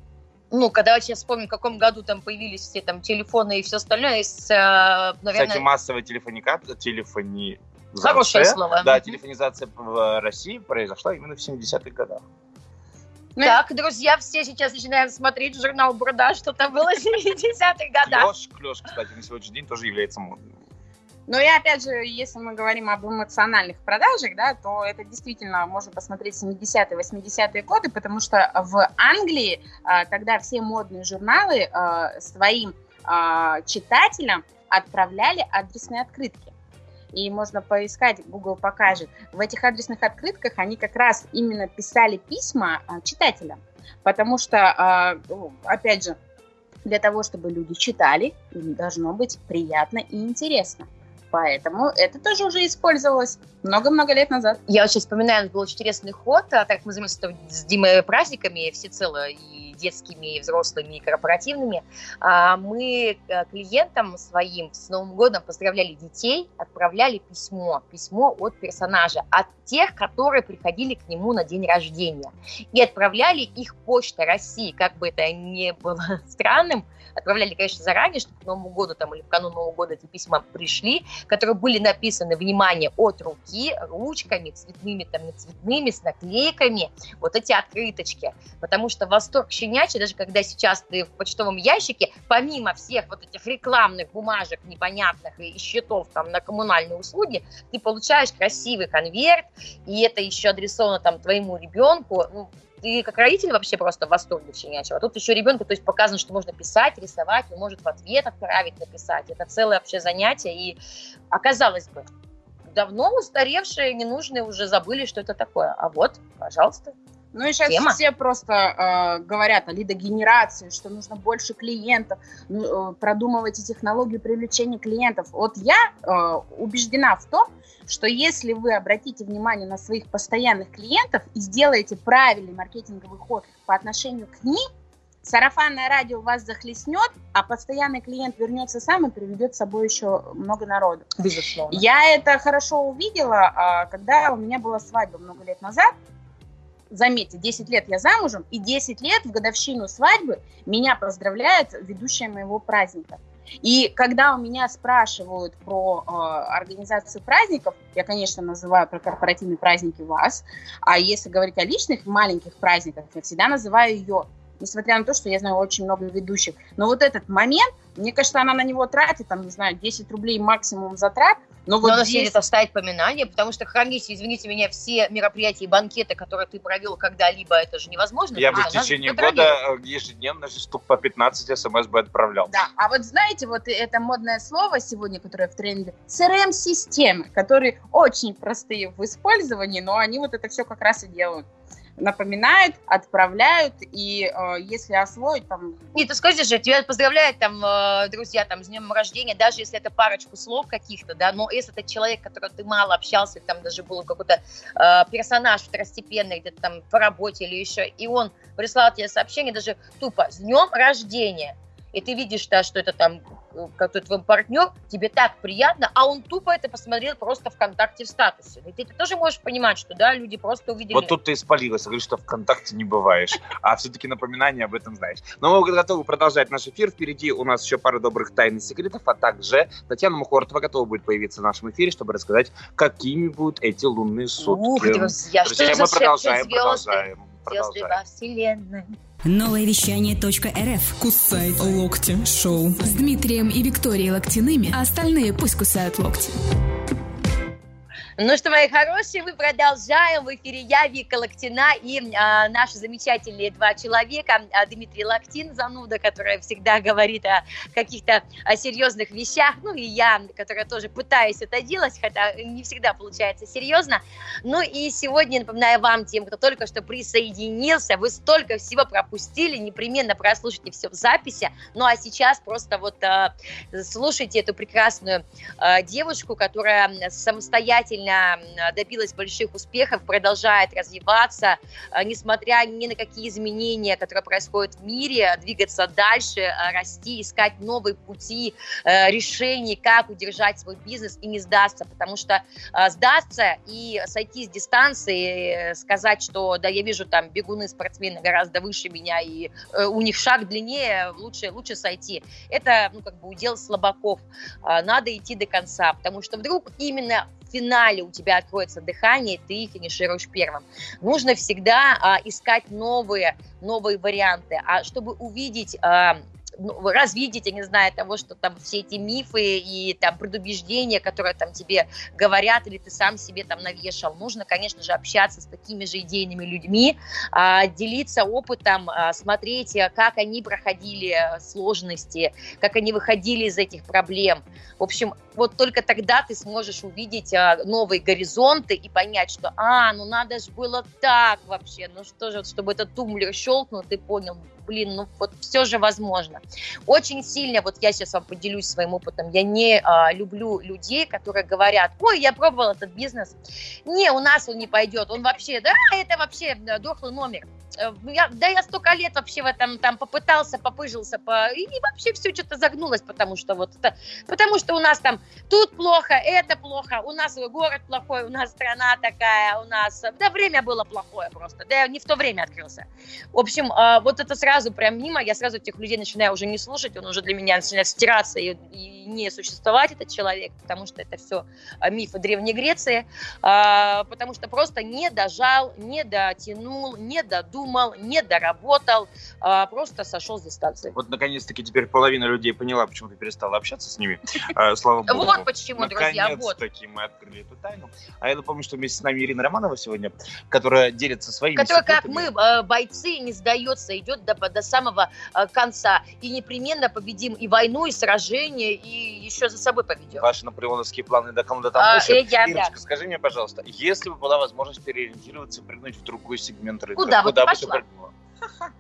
ну, когда сейчас вспомним, в каком году там появились все там телефоны и все остальное, с, э, наверное... Кстати, массовая телефоника, телефони, Хорошее слово. Да, телефонизация в России произошла именно в 70-х годах. Ну, так, друзья, все сейчас начинаем смотреть журнал Бурда, что там было в 70-х годах. Клёш, клёш, кстати, на сегодняшний день тоже является модным. Ну и опять же, если мы говорим об эмоциональных продажах, да, то это действительно можно посмотреть 70-е, 80-е годы, потому что в Англии а, тогда все модные журналы а, своим а, читателям отправляли адресные открытки и можно поискать, Google покажет. В этих адресных открытках они как раз именно писали письма а, читателям, потому что, а, ну, опять же, для того, чтобы люди читали, им должно быть приятно и интересно. Поэтому это тоже уже использовалось много-много лет назад. Я сейчас вспоминаю, был очень интересный ход, а так мы занимаемся с Димой праздниками всецело, и детскими, и взрослыми, и корпоративными, а, мы э, клиентам своим с Новым годом поздравляли детей, отправляли письмо, письмо от персонажа, от тех, которые приходили к нему на день рождения. И отправляли их почта России, как бы это ни было [laughs] странным, отправляли, конечно, заранее, чтобы к Новому году там, или в канун Нового года эти письма пришли, которые были написаны, внимание, от руки, ручками, цветными, там, не цветными, с наклейками, вот эти открыточки. Потому что восторг щенячий, даже когда сейчас ты в почтовом ящике, помимо всех вот этих рекламных бумажек непонятных и счетов там на коммунальные услуги, ты получаешь красивый конверт, и это еще адресовано там твоему ребенку, ну, ты как родитель вообще просто в восторге щенячьего. А тут еще ребенку, то есть показано, что можно писать, рисовать, он может в ответ отправить, написать. Это целое вообще занятие. И оказалось бы, давно устаревшие, ненужные уже забыли, что это такое. А вот, пожалуйста, ну и сейчас Тема. все просто э, говорят о лидогенерации, что нужно больше клиентов, ну, э, продумывайте технологию привлечения клиентов. Вот я э, убеждена в том, что если вы обратите внимание на своих постоянных клиентов и сделаете правильный маркетинговый ход по отношению к ним, сарафанное радио вас захлестнет, а постоянный клиент вернется сам и приведет с собой еще много народу. Безусловно. Я это хорошо увидела, а, когда у меня была свадьба много лет назад заметьте, 10 лет я замужем, и 10 лет в годовщину свадьбы меня поздравляет ведущая моего праздника. И когда у меня спрашивают про э, организацию праздников, я, конечно, называю про корпоративные праздники вас, а если говорить о личных маленьких праздниках, я всегда называю ее несмотря на то, что я знаю очень много ведущих. Но вот этот момент, мне кажется, она на него тратит, там, не знаю, 10 рублей максимум затрат, но, вот Но здесь... оставить поминание, потому что хранить, извините меня, все мероприятия и банкеты, которые ты провел когда-либо, это же невозможно. Я а, бы в течение года э, ежедневно штук по 15 смс бы отправлял. Да, а вот знаете, вот это модное слово сегодня, которое в тренде, CRM-системы, которые очень простые в использовании, но они вот это все как раз и делают напоминают, отправляют, и э, если освоить там... Нет, ты скажи же, тебя поздравляют там э, друзья там с днем рождения, даже если это парочку слов каких-то, да, но если это человек, который ты мало общался, там даже был какой-то э, персонаж второстепенный где-то там по работе или еще, и он прислал тебе сообщение даже тупо «С днем рождения!» и ты видишь, да, что это там какой-то твой партнер, тебе так приятно, а он тупо это посмотрел просто ВКонтакте в статусе. И ты, ты тоже можешь понимать, что, да, люди просто увидели... Вот тут ты испалилась, говоришь, что ВКонтакте не бываешь, а все-таки напоминание об этом знаешь. Но мы готовы продолжать наш эфир. Впереди у нас еще пара добрых тайн и секретов, а также Татьяна Мухортова готова будет появиться в нашем эфире, чтобы рассказать, какими будут эти лунные сутки. Ух, что Друзья, мы продолжаем, звезды? Звезды во вселенной. Новое вещание .рф. Кусай локти шоу. С Дмитрием и Викторией Локтяными, а остальные пусть кусают локти. Ну что, мои хорошие, мы продолжаем. В эфире я, Вика Локтина, и а, наши замечательные два человека. А, Дмитрий Локтин, зануда, которая всегда говорит о каких-то о серьезных вещах. Ну и я, которая тоже пытаюсь это делать, хотя не всегда получается серьезно. Ну и сегодня, напоминаю вам, тем, кто только что присоединился, вы столько всего пропустили, непременно прослушайте все в записи. Ну а сейчас просто вот а, слушайте эту прекрасную а, девушку, которая самостоятельно добилась больших успехов, продолжает развиваться, а, несмотря ни на какие изменения, которые происходят в мире, двигаться дальше, а, расти, искать новые пути э, решений, как удержать свой бизнес и не сдаться, потому что сдаться и сойти с дистанции, э, сказать, что да, я вижу там бегуны, спортсмены гораздо выше меня, и э, у них шаг длиннее, лучше, лучше сойти. Это, ну, как бы удел слабаков. Надо идти до конца, потому что вдруг именно в финале у тебя откроется дыхание, ты финишируешь первым. Нужно всегда а, искать новые, новые варианты. А чтобы увидеть а, ну, я не знаю, того, что там все эти мифы и там предубеждения, которые там тебе говорят, или ты сам себе там навешал. Нужно, конечно же, общаться с такими же идейными людьми, а, делиться опытом, а, смотреть, а, как они проходили а, сложности, как они выходили из этих проблем. В общем, вот только тогда ты сможешь увидеть а, новые горизонты и понять, что, а, ну надо же было так вообще, ну что же, чтобы этот тумблер щелкнул, ты понял, блин, ну вот все же возможно. Очень сильно, вот я сейчас вам поделюсь своим опытом, я не а, люблю людей, которые говорят, ой, я пробовал этот бизнес, не, у нас он не пойдет, он вообще, да, это вообще да, дохлый номер. Э, Я, да я столько лет вообще в этом там попытался, попыжился, по... и вообще все что-то загнулось, потому что вот это, потому что у нас там тут плохо, это плохо, у нас город плохой, у нас страна такая, у нас, да время было плохое просто, да я не в то время открылся. В общем, а, вот это сразу прям мимо, я сразу этих людей начинаю уже не слушать, он уже для меня начинает стираться и, и не существовать, этот человек, потому что это все мифы Древней Греции, а, потому что просто не дожал, не дотянул, не додумал, не доработал, а, просто сошел с дистанции. Вот наконец-таки теперь половина людей поняла, почему ты перестала общаться с ними. А, Слава богу. Вот почему, друзья, вот. Наконец-таки мы открыли эту тайну. А я напомню, что вместе с нами Ирина Романова сегодня, которая делится своими Который, как мы, э, бойцы, не сдается, идет до, до самого э, конца. И непременно победим и войну, и сражение, и еще за собой поведем. Ваши наполеоновские планы до кому-то там А, э, я, Ирочка, да. скажи мне, пожалуйста, если бы была возможность переориентироваться и прыгнуть в другой сегмент рынка, Куда бы ты прыгнула? [laughs]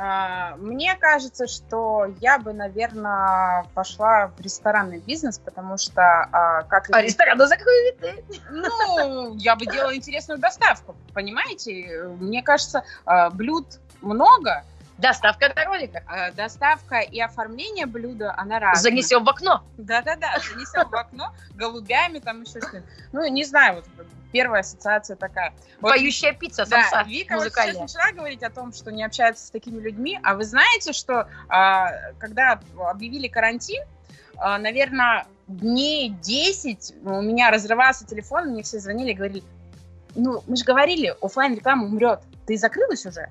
А, Мне кажется, что я бы, наверное, пошла в ресторанный бизнес, потому что а, как А рестораны закрыты. ну, я бы делала интересную доставку, понимаете? Мне кажется, а, блюд много, Доставка на роликах. а доставка и оформление блюда, она разная. Занесем в окно. Да-да-да, занесем в окно голубями, там еще что-нибудь. Ну, не знаю, вот первая ассоциация такая. Вот Поющая пицца, Да, самса Вика вот сейчас музыкальная. начала говорить о том, что не общается с такими людьми, а вы знаете, что а, когда объявили карантин, а, наверное, дней 10 у меня разрывался телефон, мне все звонили и говорили, ну, мы же говорили, оффлайн реклама умрет, ты закрылась уже?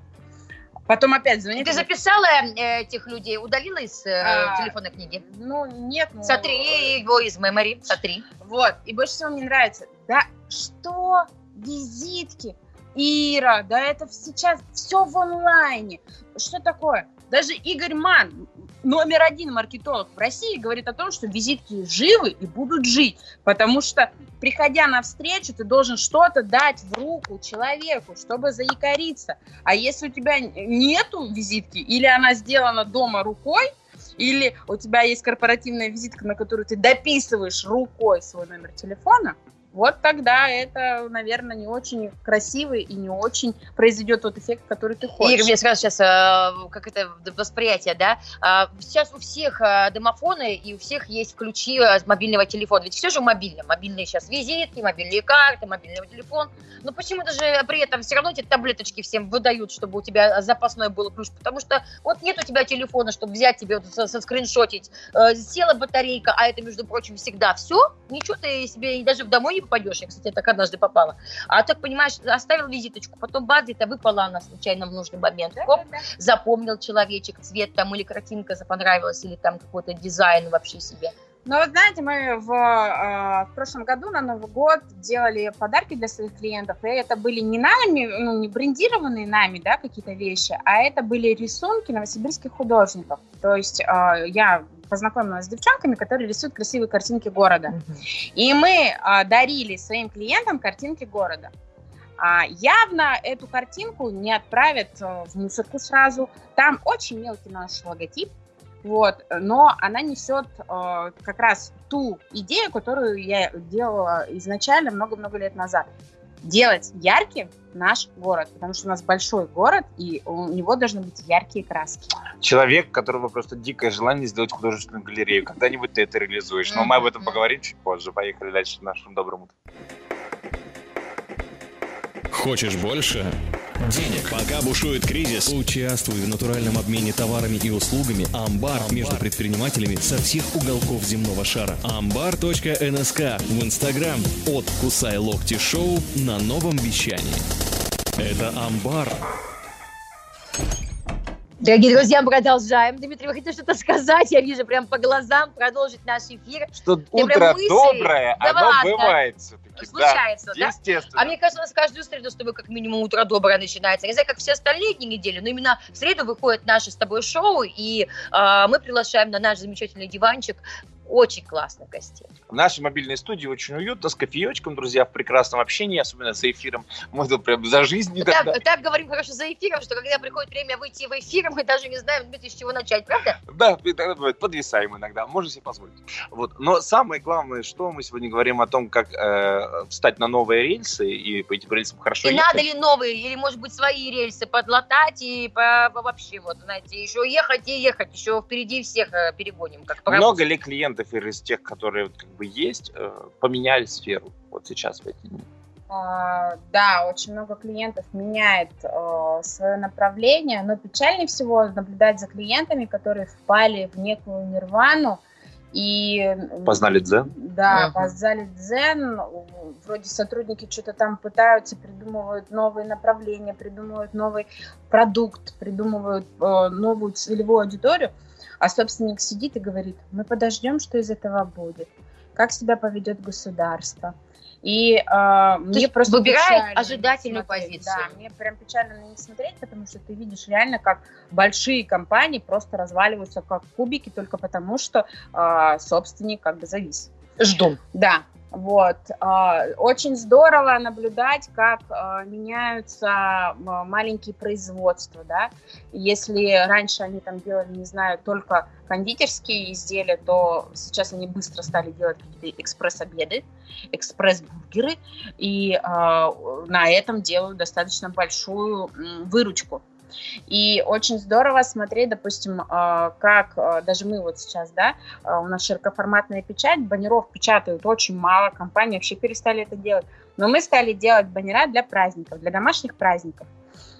Потом опять звонили. Ты записала э, этих людей, удалила из э, А, телефонной книги? Ну, нет. Ну, Сотри его из мемори, сотри. Вот, и больше всего мне нравится, да что, визитки, Ира, да это сейчас все в онлайне. Что такое? Даже Игорь Ман, номер один маркетолог в России, говорит о том, что визитки живы и будут жить, потому что, приходя на встречу, ты должен что-то дать в руку человеку, чтобы заякориться. А если у тебя нету визитки, или она сделана дома рукой, или у тебя есть корпоративная визитка, на которую ты дописываешь рукой свой номер телефона, вот тогда это, наверное, не очень красиво и не очень произведет тот эффект, который ты хочешь. Игорь, мне сразу сейчас, э, как это восприятие, да? А, сейчас у всех э, домофоны и у всех есть ключи с мобильного телефона. Ведь все же мобильно. Мобильные сейчас визитки, мобильные карты, мобильный телефон. Но почему-то же при этом все равно эти таблеточки всем выдают, чтобы у тебя запасной был ключ. Потому что вот нет у тебя телефона, чтобы взять тебе, вот, соскриншотить. Села батарейка, а это, между прочим, всегда все. Ничего ты себе даже домой не попадешь. Я, кстати, так однажды попала. А так, понимаешь, оставил визиточку, потом бац, где-то выпала она случайно в нужный момент. Хоп, запомнил человечек цвет там или картинка понравилась, или там какой-то дизайн вообще себе. Ну, вот знаете, мы в, э, в прошлом году на Новый год делали подарки для своих клиентов, и это были не нами, ну, не брендированные нами, да, какие-то вещи, а это были рисунки новосибирских художников. То есть э, я познакомилась с девчонками, которые рисуют красивые картинки города. И мы а, дарили своим клиентам картинки города. А, явно эту картинку не отправят а, в мусорку сразу. Там очень мелкий наш логотип, вот, но она несет э, как раз ту идею, которую я делала изначально много-много лет назад делать ярким наш город, потому что у нас большой город, и у него должны быть яркие краски. Человек, у которого просто дикое желание сделать художественную галерею. Когда-нибудь ты это реализуешь. Но мы об этом поговорим чуть позже. Поехали дальше добром утре. Хочешь больше? Денег. Пока бушует кризис, участвуй в натуральном обмене товарами и услугами «Амбар», между предпринимателями со всех уголков земного шара. Амбар.нск в Инстаграм от «Кусай локти шоу» на новом вещании. Это «Амбар». Дорогие друзья, продолжаем. Дмитрий, вы хотите что-то сказать? Я вижу прям по глазам продолжить наш эфир. Что Я утро доброе, да оно ладно. бывает все-таки. Случается, да? Естественно. А мне кажется, у нас каждую среду с тобой как минимум утро доброе начинается. Я не знаю, как все остальные дни недели, но именно в среду выходит наше с тобой шоу, и э, мы приглашаем на наш замечательный диванчик очень классных гостей. В нашей мобильной студии очень уютно, с кофеечком, друзья, в прекрасном общении, особенно за эфиром. Мы тут прям за жизнь так, так говорим хорошо за эфиром, что когда приходит время выйти в эфир, мы даже не знаем, с чего начать, правда? Да, иногда бывает, подвисаем иногда, можно себе позволить. Вот. Но самое главное, что мы сегодня говорим о том, как э, встать на новые рельсы и по этим рельсам хорошо И ехать. надо ли новые, или, может быть, свои рельсы подлатать и по, по, вообще, вот, знаете, еще ехать и ехать, еще впереди всех э, перегоним. Как Много ли клиентов из тех, которые бы есть, э, поменяли сферу вот сейчас в эти дни? Uh, да, очень много клиентов меняет uh, свое направление, но печальнее всего наблюдать за клиентами, которые впали в некую нирвану и... Познали дзен? Да, uh-huh. познали дзен. Вроде сотрудники что-то там пытаются, придумывают новые направления, придумывают новый продукт, придумывают uh, новую целевую аудиторию, а собственник сидит и говорит, мы подождем, что из этого будет, как себя поведет государство. И э, мне просто выбирает ожидательную позицию. Да, мне прям печально на них смотреть, потому что ты видишь реально, как большие компании просто разваливаются как кубики только потому, что э, собственник как бы завис. Жду. Да, вот. А, очень здорово наблюдать, как а, меняются маленькие производства, да. Если раньше они там делали, не знаю, только кондитерские изделия, то сейчас они быстро стали делать какие-то экспресс-обеды, экспресс-бургеры, и на этом делают достаточно большую выручку. И очень здорово смотреть, допустим, а, как а, даже мы вот сейчас, да, а, у нас широкоформатная печать, баннеров печатают очень мало, компании вообще перестали это делать. Но мы стали делать баннера для праздников, для домашних праздников.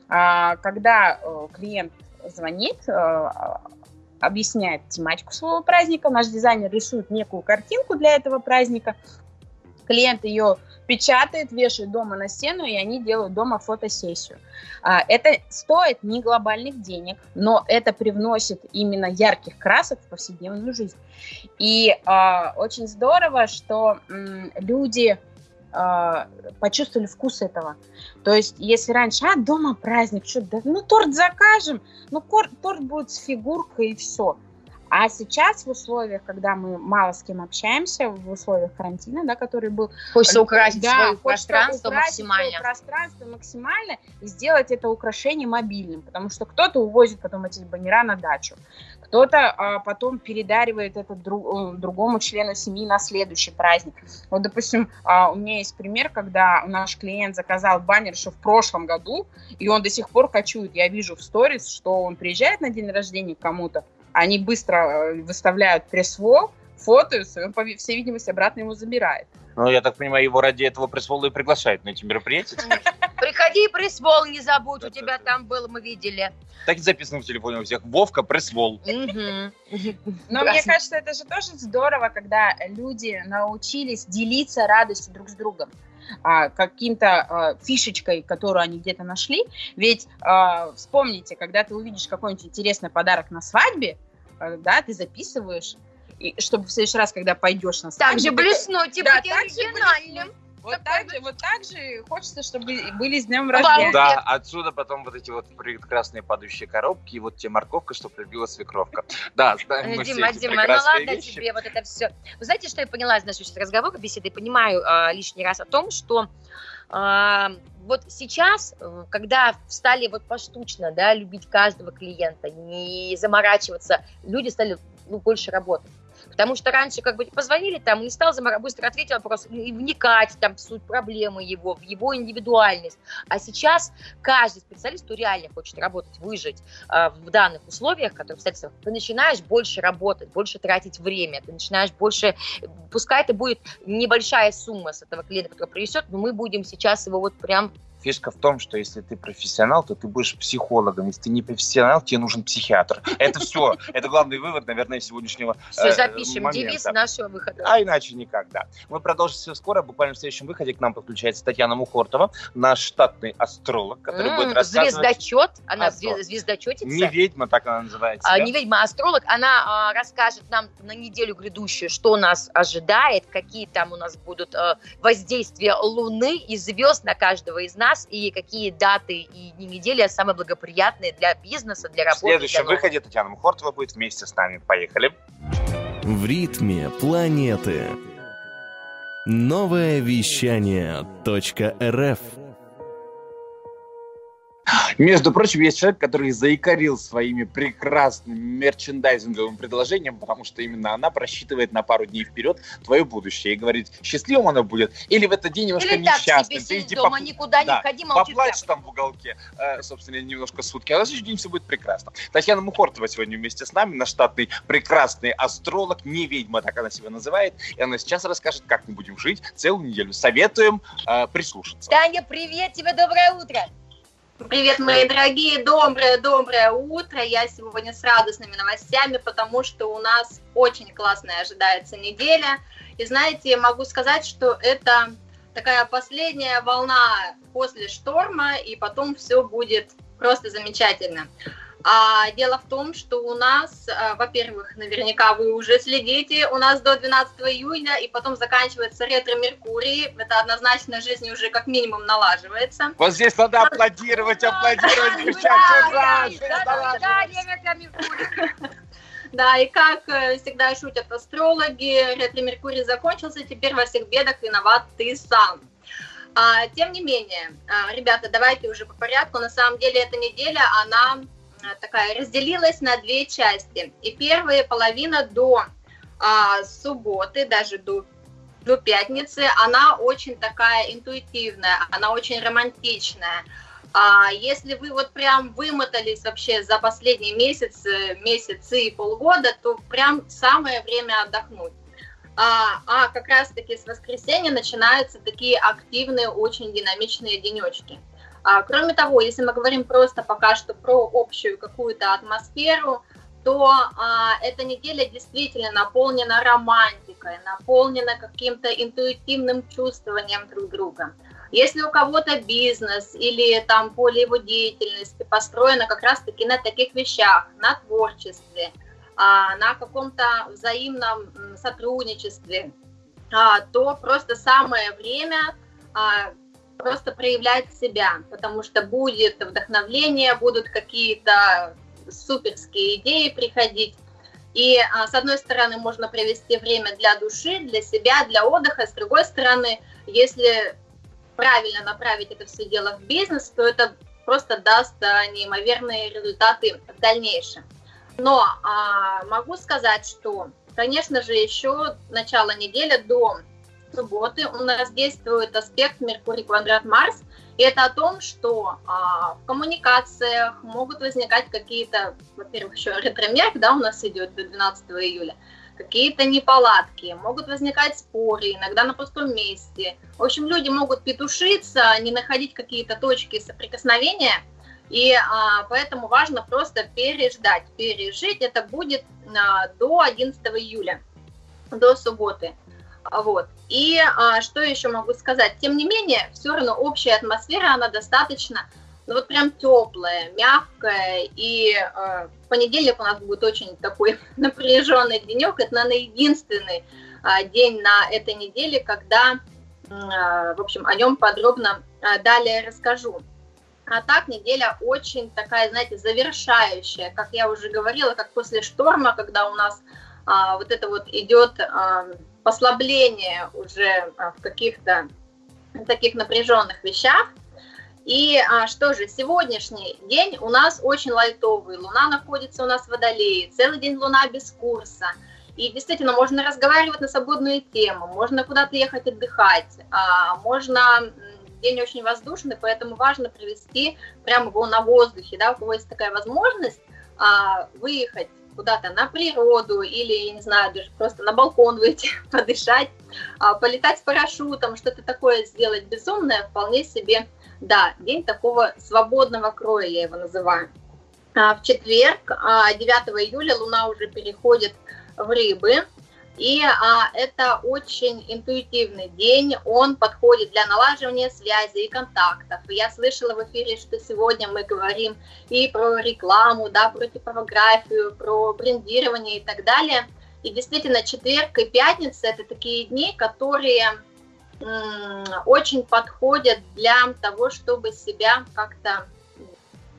Когда клиент звонит, объясняет тематику своего праздника, наш дизайнер рисует некую картинку для этого праздника, клиент ее печатает, вешает дома на стену, и они делают дома фотосессию. А, это стоит не глобальных денег, но это привносит именно ярких красок в повседневную жизнь. И а, очень здорово, что люди а, почувствовали вкус этого. То есть, если раньше, а, дома праздник, что, да, ну, торт закажем, ну, торт будет с фигуркой и все. А сейчас в условиях, когда мы мало с кем общаемся, в условиях карантина, да, который был... Хочется украсить да, свое пространство максимально. Свое пространство максимально и сделать это украшение мобильным, потому что кто-то увозит потом эти баннера на дачу, кто-то а, потом передаривает это друг, э, другому члену семьи на следующий праздник. Вот, допустим, а, у меня есть пример, когда наш клиент заказал баннер еще в прошлом году, и он до сих пор кочует. Я вижу в сторис, что он приезжает на день рождения к кому-то, они быстро э, выставляют пресс-вол, и он, по всей видимости, обратно ему забирает. Ну, я так понимаю, его ради этого пресс-волла и приглашают на эти мероприятия. Приходи, пресс-вол не забудь, у тебя там был, мы видели. Так и записано в телефоне у всех. Вовка, пресс-волл. Но мне кажется, это же тоже здорово, когда люди научились делиться радостью друг с другом а, каким-то а, фишечкой, которую они где-то нашли. Ведь а, вспомните, когда ты увидишь какой-нибудь интересный подарок на свадьбе, а, да, ты записываешь, и, чтобы в следующий раз, когда пойдешь на свадьбу... Так же блеснуть и Да, быть оригинальным. Вот так, же, вот так же хочется, чтобы были с днем рождения. Да, отсюда потом вот эти вот прекрасные падающие коробки и вот те морковка, что прибила свекровка. Да, знаем мы все Дима, эти Дима, ну ладно вещи. тебе вот это все. Вы знаете, что я поняла из нашего разговора, беседы, понимаю а, лишний раз о том, что а, вот сейчас, э, когда стали вот поштучно, да, любить каждого клиента, не заморачиваться, люди стали ну, больше работать. Потому что раньше как бы позвонили там, не стал замора- быстро ответил вопрос, и вникать там в суть проблемы его, в его индивидуальность. А сейчас каждый специалист, кто реально хочет работать, выжить а, в данных условиях, которые обстоятельствах, ты начинаешь больше работать, больше тратить время, ты начинаешь больше, пускай это будет небольшая сумма с этого клиента, который принесет, но мы будем сейчас его вот прям Фишка в том, что если ты профессионал, то ты будешь психологом. Если ты не профессионал, тебе нужен психиатр. Это все. Это главный вывод, наверное, сегодняшнего все э, запишем, момента. девиз нашего выхода. А иначе никак, да. Мы продолжим все скоро. Буквально в следующем выходе к нам подключается Татьяна Мухортова, наш штатный астролог, который будет М, рассказывать... Звездочет, она Астролог. зве- звездочетица. Не ведьма, так она называется. А, да? не ведьма, а астролог, она а, расскажет нам на неделю грядущую, что нас ожидает, какие там у нас будут а, воздействия Луны и звезд на каждого из нас, и какие даты и дни недели самые благоприятные для бизнеса, для В работы. следующем для нового. выходе Татьяна Мухортова будет вместе с нами. Поехали. В ритме планеты. Новое вещание .рф Между прочим, есть человек, который заикарил своими прекрасными мерчендайзинговым предложением, потому что именно она просчитывает на пару дней вперед твое будущее и говорит, счастливым оно будет или в этот день немножко Или несчастным. Ты иди дома, поп- никуда да, не ходи, молчи. Поплачь там в уголке, э, собственно, немножко сутки, а на следующий день все будет прекрасно. Татьяна Мухортова сегодня вместе с нами, наш штатный прекрасный астролог, не ведьма, так она себя называет, и она сейчас расскажет, как мы будем жить целую неделю. Советуем э, прислушаться. Таня, привет тебе, доброе утро. Привет, мои дорогие, доброе-доброе утро. Я сегодня с радостными новостями, потому что у нас очень классная ожидается неделя. И знаете, могу сказать, что это такая последняя волна после шторма, и потом все будет просто замечательно. А дело в том, что у нас, а, во-первых, наверняка вы уже следите, у нас до 12 июня, и потом заканчивается ретро-меркурий. Это однозначно жизнь уже как минимум налаживается. Вот здесь надо аплодировать, аплодировать, кричать, Да, ура! да, и как э, всегда шутят астрологи, ретро-меркурий закончился, теперь во всех бедах виноват ты сам. А, тем не менее, а, ребята, давайте уже по порядку. На самом деле эта неделя, она такая разделилась на две части. И первая половина до а, субботы, даже до до пятницы, она очень такая интуитивная, она очень романтичная. А если вы вот прям вымотались вообще за последние месяцы, месяцы и полгода, то прям самое время отдохнуть. А, а как раз-таки с воскресенья начинаются такие активные, очень динамичные денечки. А, кроме того, если мы говорим просто пока что про общую какую-то атмосферу, то а, эта неделя действительно наполнена романтикой, наполнена каким-то интуитивным чувствованием друг друга. Если у кого-то бизнес или там поле его деятельности построено как раз-таки на таких вещах, на творчестве, а, на каком-то взаимном сотрудничестве, то просто самое время просто проявлять себя, потому что будет вдохновление, будут какие-то суперские идеи приходить. И а, с одной стороны можно провести время для души, для себя, для отдыха, с другой стороны, если правильно направить это все дело в бизнес, то это просто даст а, неимоверные результаты в дальнейшем. Но а, могу сказать, что, конечно же, еще начало недели до субботы у нас действует аспект Меркурий квадрат Марс, и это о том, что а, в коммуникациях могут возникать какие-то, во-первых, еще ретромерк, да, у нас идет до 12 июля, какие-то неполадки, могут возникать споры, иногда на пустом месте. В общем, люди могут петушиться, не находить какие-то точки соприкосновения, и а, поэтому важно просто переждать, пережить. Это будет а, до 11 июля, до субботы. Вот. И а, что еще могу сказать? Тем не менее, все равно общая атмосфера, она достаточно, ну вот прям теплая, мягкая. И а, в понедельник у нас будет очень такой [laughs] напряженный денек. Это, наверное, единственный а, день на этой неделе, когда, а, в общем, о нем подробно а, далее расскажу. А так неделя очень такая, знаете, завершающая, как я уже говорила, как после шторма, когда у нас а, вот это вот идет а, послабление уже а, в каких-то таких напряженных вещах. И а, что же, сегодняшний день у нас очень лайтовый. Луна находится у нас в Водолее, целый день Луна без курса. И действительно, можно разговаривать на свободную тему, можно куда-то ехать отдыхать, а, можно день очень воздушный, поэтому важно провести прямо его на воздухе, да, у кого есть такая возможность а, выехать куда-то на природу или, я не знаю, даже просто на балкон выйти, [laughs] подышать, а, полетать с парашютом, что-то такое сделать безумное, вполне себе, да, день такого свободного кроя, я его называю. А, в четверг, 9 а, июля, Луна уже переходит в рыбы, и а, это очень интуитивный день, он подходит для налаживания связи и контактов. я слышала в эфире, что сегодня мы говорим и про рекламу, да, про типографию, про брендирование и так далее. И действительно, четверг и пятница – это такие дни, которые очень подходят для того, чтобы себя как-то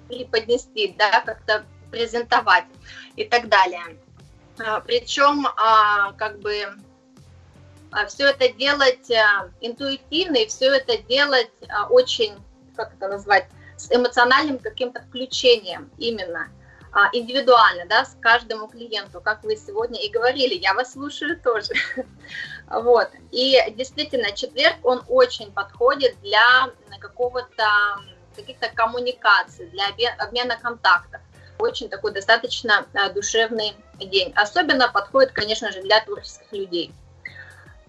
преподнести, да, как-то презентовать и так далее. А, Причем, а, как бы, а, все это делать интуитивно и все это делать очень, как это назвать, с эмоциональным каким-то включением именно индивидуально, да, с каждому клиенту, как вы сегодня и говорили, я вас слушаю тоже. [laughs] Вот. И действительно, четверг, он очень подходит для какого-то каких-то коммуникаций, для обмена контактов очень такой достаточно а, душевный день. Особенно подходит, конечно же, для творческих людей.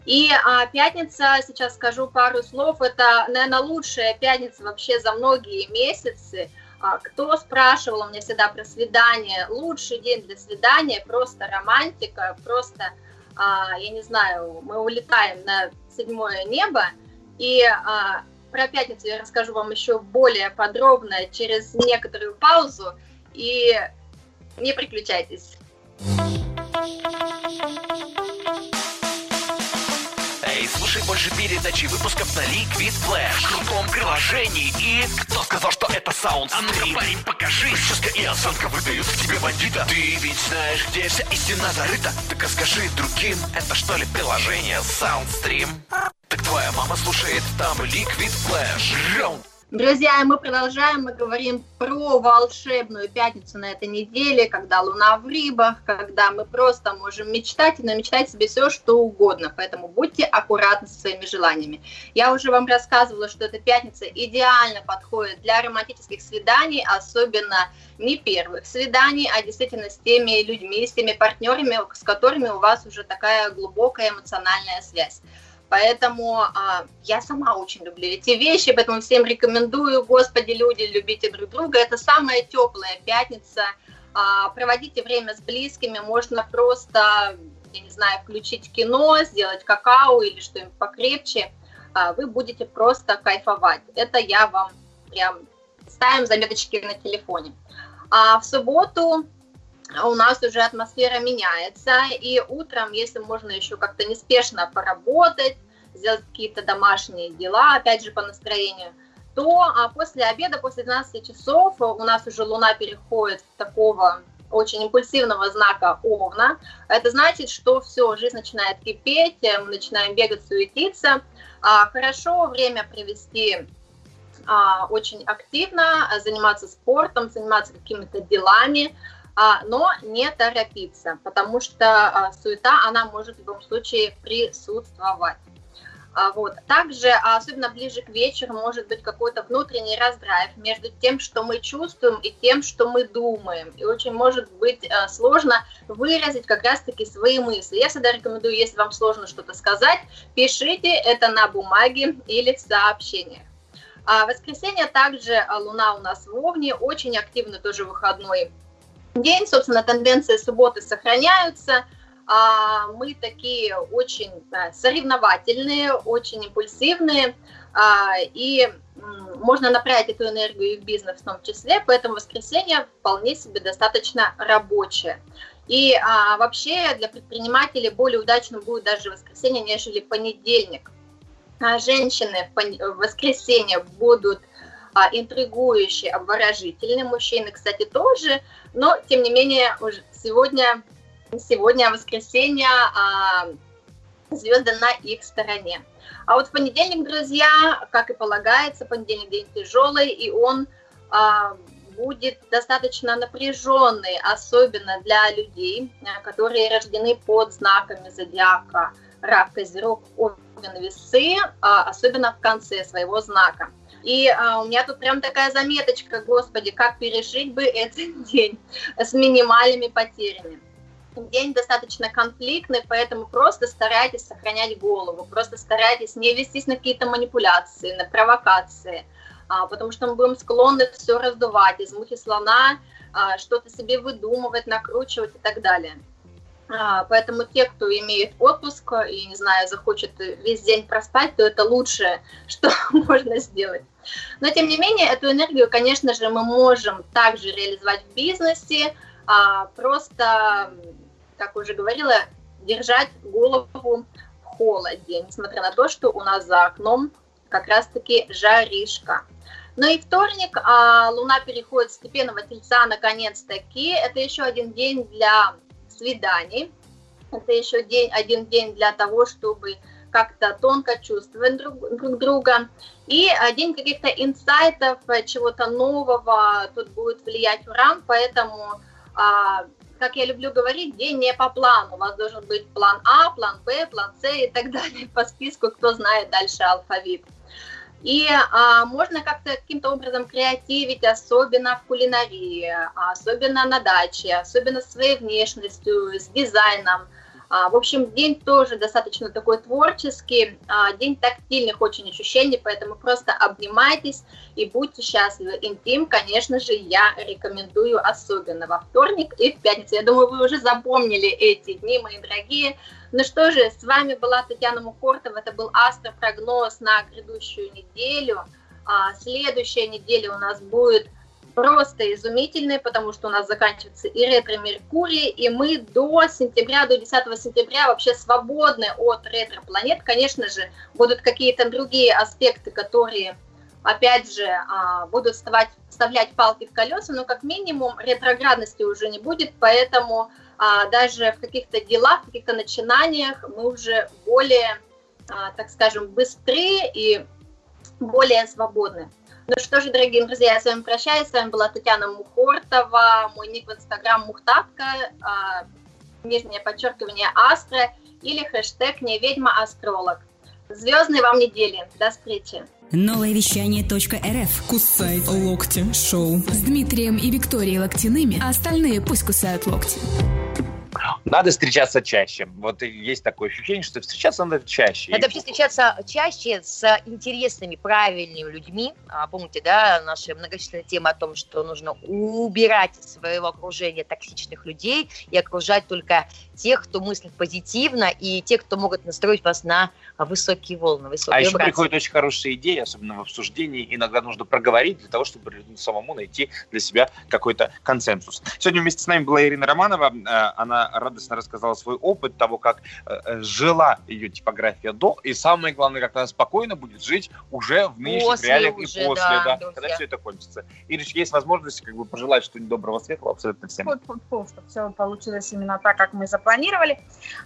И а, пятница, сейчас скажу пару слов, это, наверное, лучшая пятница вообще за многие месяцы. А, кто спрашивал у меня всегда про свидание, лучший день для свидания, просто романтика, просто, а, я не знаю, мы улетаем на седьмое небо, и а, про пятницу я расскажу вам еще более подробно через некоторую паузу и не приключайтесь. Эй, слушай больше передачи выпусков на Liquid Flash в крутом приложении. И кто сказал, что это саунд А ну-ка, парень, покажи. Прическа и осанка выдают в тебе бандита. Ты ведь знаешь, где вся истина зарыта. Так расскажи другим, это что ли приложение Soundstream? Так твоя мама слушает там Liquid Flash. Раунд Друзья, мы продолжаем, мы говорим про волшебную пятницу на этой неделе, когда луна в рыбах, когда мы просто можем мечтать и намечтать себе все, что угодно. Поэтому будьте аккуратны со своими желаниями. Я уже вам рассказывала, что эта пятница идеально подходит для романтических свиданий, особенно не первых свиданий, а действительно с теми людьми, с теми партнерами, с которыми у вас уже такая глубокая эмоциональная связь. Поэтому а, я сама очень люблю эти вещи, поэтому всем рекомендую, господи, люди, любите друг друга. Это самая теплая пятница. А, проводите время с близкими, можно просто, я не знаю, включить кино, сделать какао или что-нибудь покрепче. А, вы будете просто кайфовать. Это я вам прям ставим заметочки на телефоне. А в субботу у нас уже атмосфера меняется, и утром, если можно еще как-то неспешно поработать, сделать какие-то домашние дела, опять же, по настроению, то а после обеда, после 12 часов у нас уже Луна переходит в такого очень импульсивного знака Овна. Это значит, что все, жизнь начинает кипеть, мы начинаем бегать, суетиться. А, хорошо время провести а, очень активно, заниматься спортом, заниматься какими-то делами, а, но не торопиться, потому что а, суета, она может в любом случае присутствовать. А, вот. Также, а, особенно ближе к вечеру, может быть какой-то внутренний раздрайв между тем, что мы чувствуем, и тем, что мы думаем. И очень может быть а, сложно выразить как раз-таки свои мысли. Я всегда рекомендую, если вам сложно что-то сказать, пишите это на бумаге или в сообщениях. А воскресенье также Луна у нас в Овне, очень активный тоже выходной день. Собственно, тенденции субботы сохраняются – а, мы такие очень соревновательные, очень импульсивные, а, и можно направить эту энергию и в бизнес в том числе, поэтому воскресенье вполне себе достаточно рабочее. И а, вообще для предпринимателей более удачным будет даже воскресенье, нежели понедельник. А женщины в, воскресенье будут а, интригующие, обворожительные, мужчины, кстати, тоже, но тем не менее уже сегодня сегодня воскресенье, а, звезды на их стороне. А вот в понедельник, друзья, как и полагается, понедельник день тяжелый, и он а, будет достаточно напряженный, особенно для людей, а, которые рождены под знаками зодиака рак, козерог, овен, весы, а, особенно в конце своего знака. И а, у меня тут прям такая заметочка, господи, как пережить бы этот [laughs] день с минимальными потерями день достаточно конфликтный, поэтому просто старайтесь сохранять голову, просто старайтесь не вестись на какие-то манипуляции, на провокации, а, потому что мы будем склонны все раздувать, из мухи слона а, что-то себе выдумывать, накручивать и так далее. А, поэтому те, кто имеет отпуск и, не знаю, захочет весь день проспать, то это лучшее, [laughs] что можно сделать. Но, тем не менее, эту энергию, конечно же, мы можем также реализовать в бизнесе, просто как уже говорила, держать голову в холоде, несмотря на то, что у нас за окном как раз-таки жаришка. Ну и вторник, а, Луна переходит степенного тельца наконец-таки. Это еще один день для свиданий. Это еще день, один день для того, чтобы как-то тонко чувствовать друг, друг друга. И день каких-то инсайтов, чего-то нового тут будет влиять Уран, поэтому а, как я люблю говорить, день не по плану. У вас должен быть план А, план Б, план С и так [laughs] далее по списку, кто знает дальше алфавит. И а, можно как-то каким-то образом креативить, особенно в кулинарии, особенно на даче, особенно своей внешностью, с дизайном – в общем, день тоже достаточно такой творческий, а, день тактильных очень ощущений, поэтому просто обнимайтесь и будьте счастливы. Интим, конечно же, я рекомендую особенно во вторник и в пятницу. Я думаю, вы уже запомнили эти дни, мои дорогие. Ну что же, с вами была Татьяна Мухортова, это был астропрогноз на грядущую неделю. А, следующая неделя у нас будет просто изумительные, потому что у нас заканчивается и ретро-меркурий, и мы до сентября, до 10 сентября вообще свободны от ретро-планет. Конечно же, будут какие-то другие аспекты, которые, опять же, а, будут вставлять палки в колеса, но как минимум ретроградности уже не будет, поэтому а, даже в каких-то делах, в каких-то начинаниях мы уже более, а, так скажем, быстрые и более свободны. Ну что же, дорогие друзья, я с вами прощаюсь. С вами была Татьяна Мухортова, мой ник в Инстаграм Мухтатка, а, нижнее подчеркивание Астра или хэштег не ведьма астролог. Звездной вам недели. До встречи. Новое вещание .рф. Кусай локти шоу. С Дмитрием и Викторией Локтяными, а остальные пусть кусают локти. Надо встречаться чаще. Вот есть такое ощущение, что встречаться надо чаще. Надо вообще встречаться чаще с интересными, правильными людьми. А, помните, да, наша многочисленная тема о том, что нужно убирать из своего окружения токсичных людей и окружать только тех, кто мыслит позитивно, и тех, кто могут настроить вас на высокие волны, высокие А еще приходят очень хорошие идеи, особенно в обсуждении. Иногда нужно проговорить для того, чтобы самому найти для себя какой-то консенсус. Сегодня вместе с нами была Ирина Романова. Э, она радостно рассказала свой опыт того, как э, э, жила ее типография до, и самое главное, как она спокойно будет жить уже в нынешних После реалиях уже, и после, да, да, друзья. когда все это кончится. Ирочка, есть возможность как бы пожелать что-нибудь доброго, светлого абсолютно всем. Фу-фу-фу, чтобы все получилось именно так, как мы запланировали запланировали.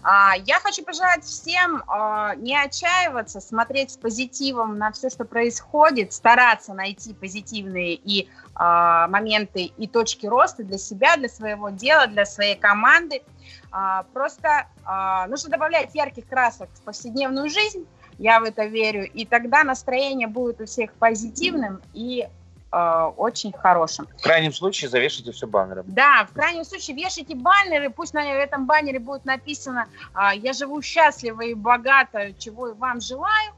А, я хочу пожелать всем а, не отчаиваться, смотреть с позитивом на все, что происходит, стараться найти позитивные и а, моменты и точки роста для себя, для своего дела, для своей команды. Просто нужно добавлять ярких красок в повседневную жизнь, я в это верю, и тогда настроение будет у всех позитивным и э, очень хорошим. В крайнем случае завешайте все баннером. Да, в крайнем случае вешайте баннеры, пусть на этом баннере будет написано э, «Я живу счастливо и богато, чего и вам желаю».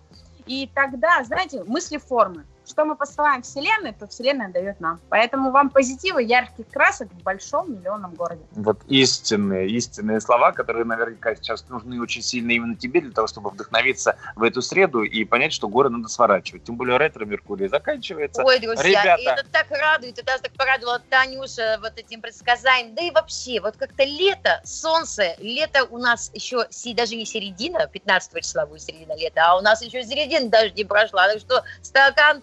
И тогда, знаете, мысли формы что мы посылаем Вселенной, то Вселенная дает нам. Поэтому вам позитива, ярких красок в большом миллионном городе. Вот истинные, истинные слова, которые наверняка сейчас нужны очень сильно именно тебе, для того, чтобы вдохновиться в эту среду и понять, что горы надо сворачивать. Тем более ретро-меркурий заканчивается. Ой, друзья, Ребята... это так радует, это так порадовала Танюша вот этим предсказанием. Да и вообще, вот как-то лето, солнце, лето у нас еще даже не середина, 15 числа будет середина лета, а у нас еще середина даже не прошла. Так что стакан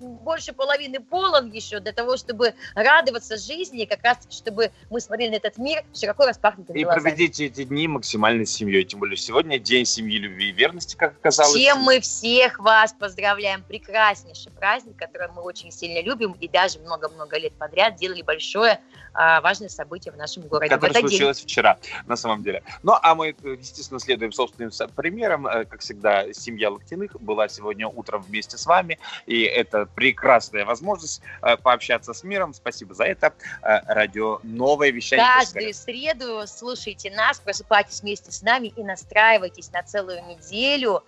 больше половины полон еще для того, чтобы радоваться жизни, как раз чтобы мы смотрели на этот мир широко распахнутыми и глазами. Проведите эти дни максимально с семьей, тем более сегодня день семьи, любви и верности, как оказалось. Чем мы всех вас поздравляем. Прекраснейший праздник, который мы очень сильно любим и даже много-много лет подряд делали большое а, важное событие в нашем городе. Которое случилось день. вчера, на самом деле. Ну, а мы, естественно, следуем собственным примером. Э, как всегда, семья Локтяных была сегодня утром вместе с вами, и это прекрасная возможность э, пообщаться с миром. Спасибо за это. Э, радио «Новое вещание». Каждую среду слушайте нас, просыпайтесь вместе с нами и настраивайтесь на целую неделю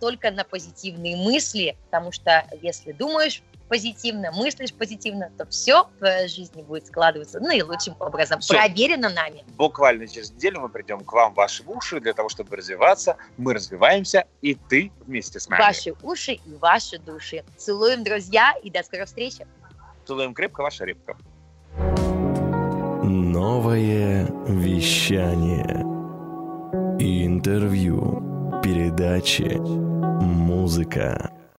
только на позитивные мысли, потому что если думаешь позитивно, мыслишь позитивно, то все в твоей жизни будет складываться наилучшим образом. Все. Проверено нами. Буквально через неделю мы придем к вам в ваши уши для того, чтобы развиваться. Мы развиваемся, и ты вместе с нами. Ваши уши и ваши души. Целуем, друзья, и до скорой встречи. Целуем крепко, ваша репка. Новое вещание. Интервью. Передачи. Музыка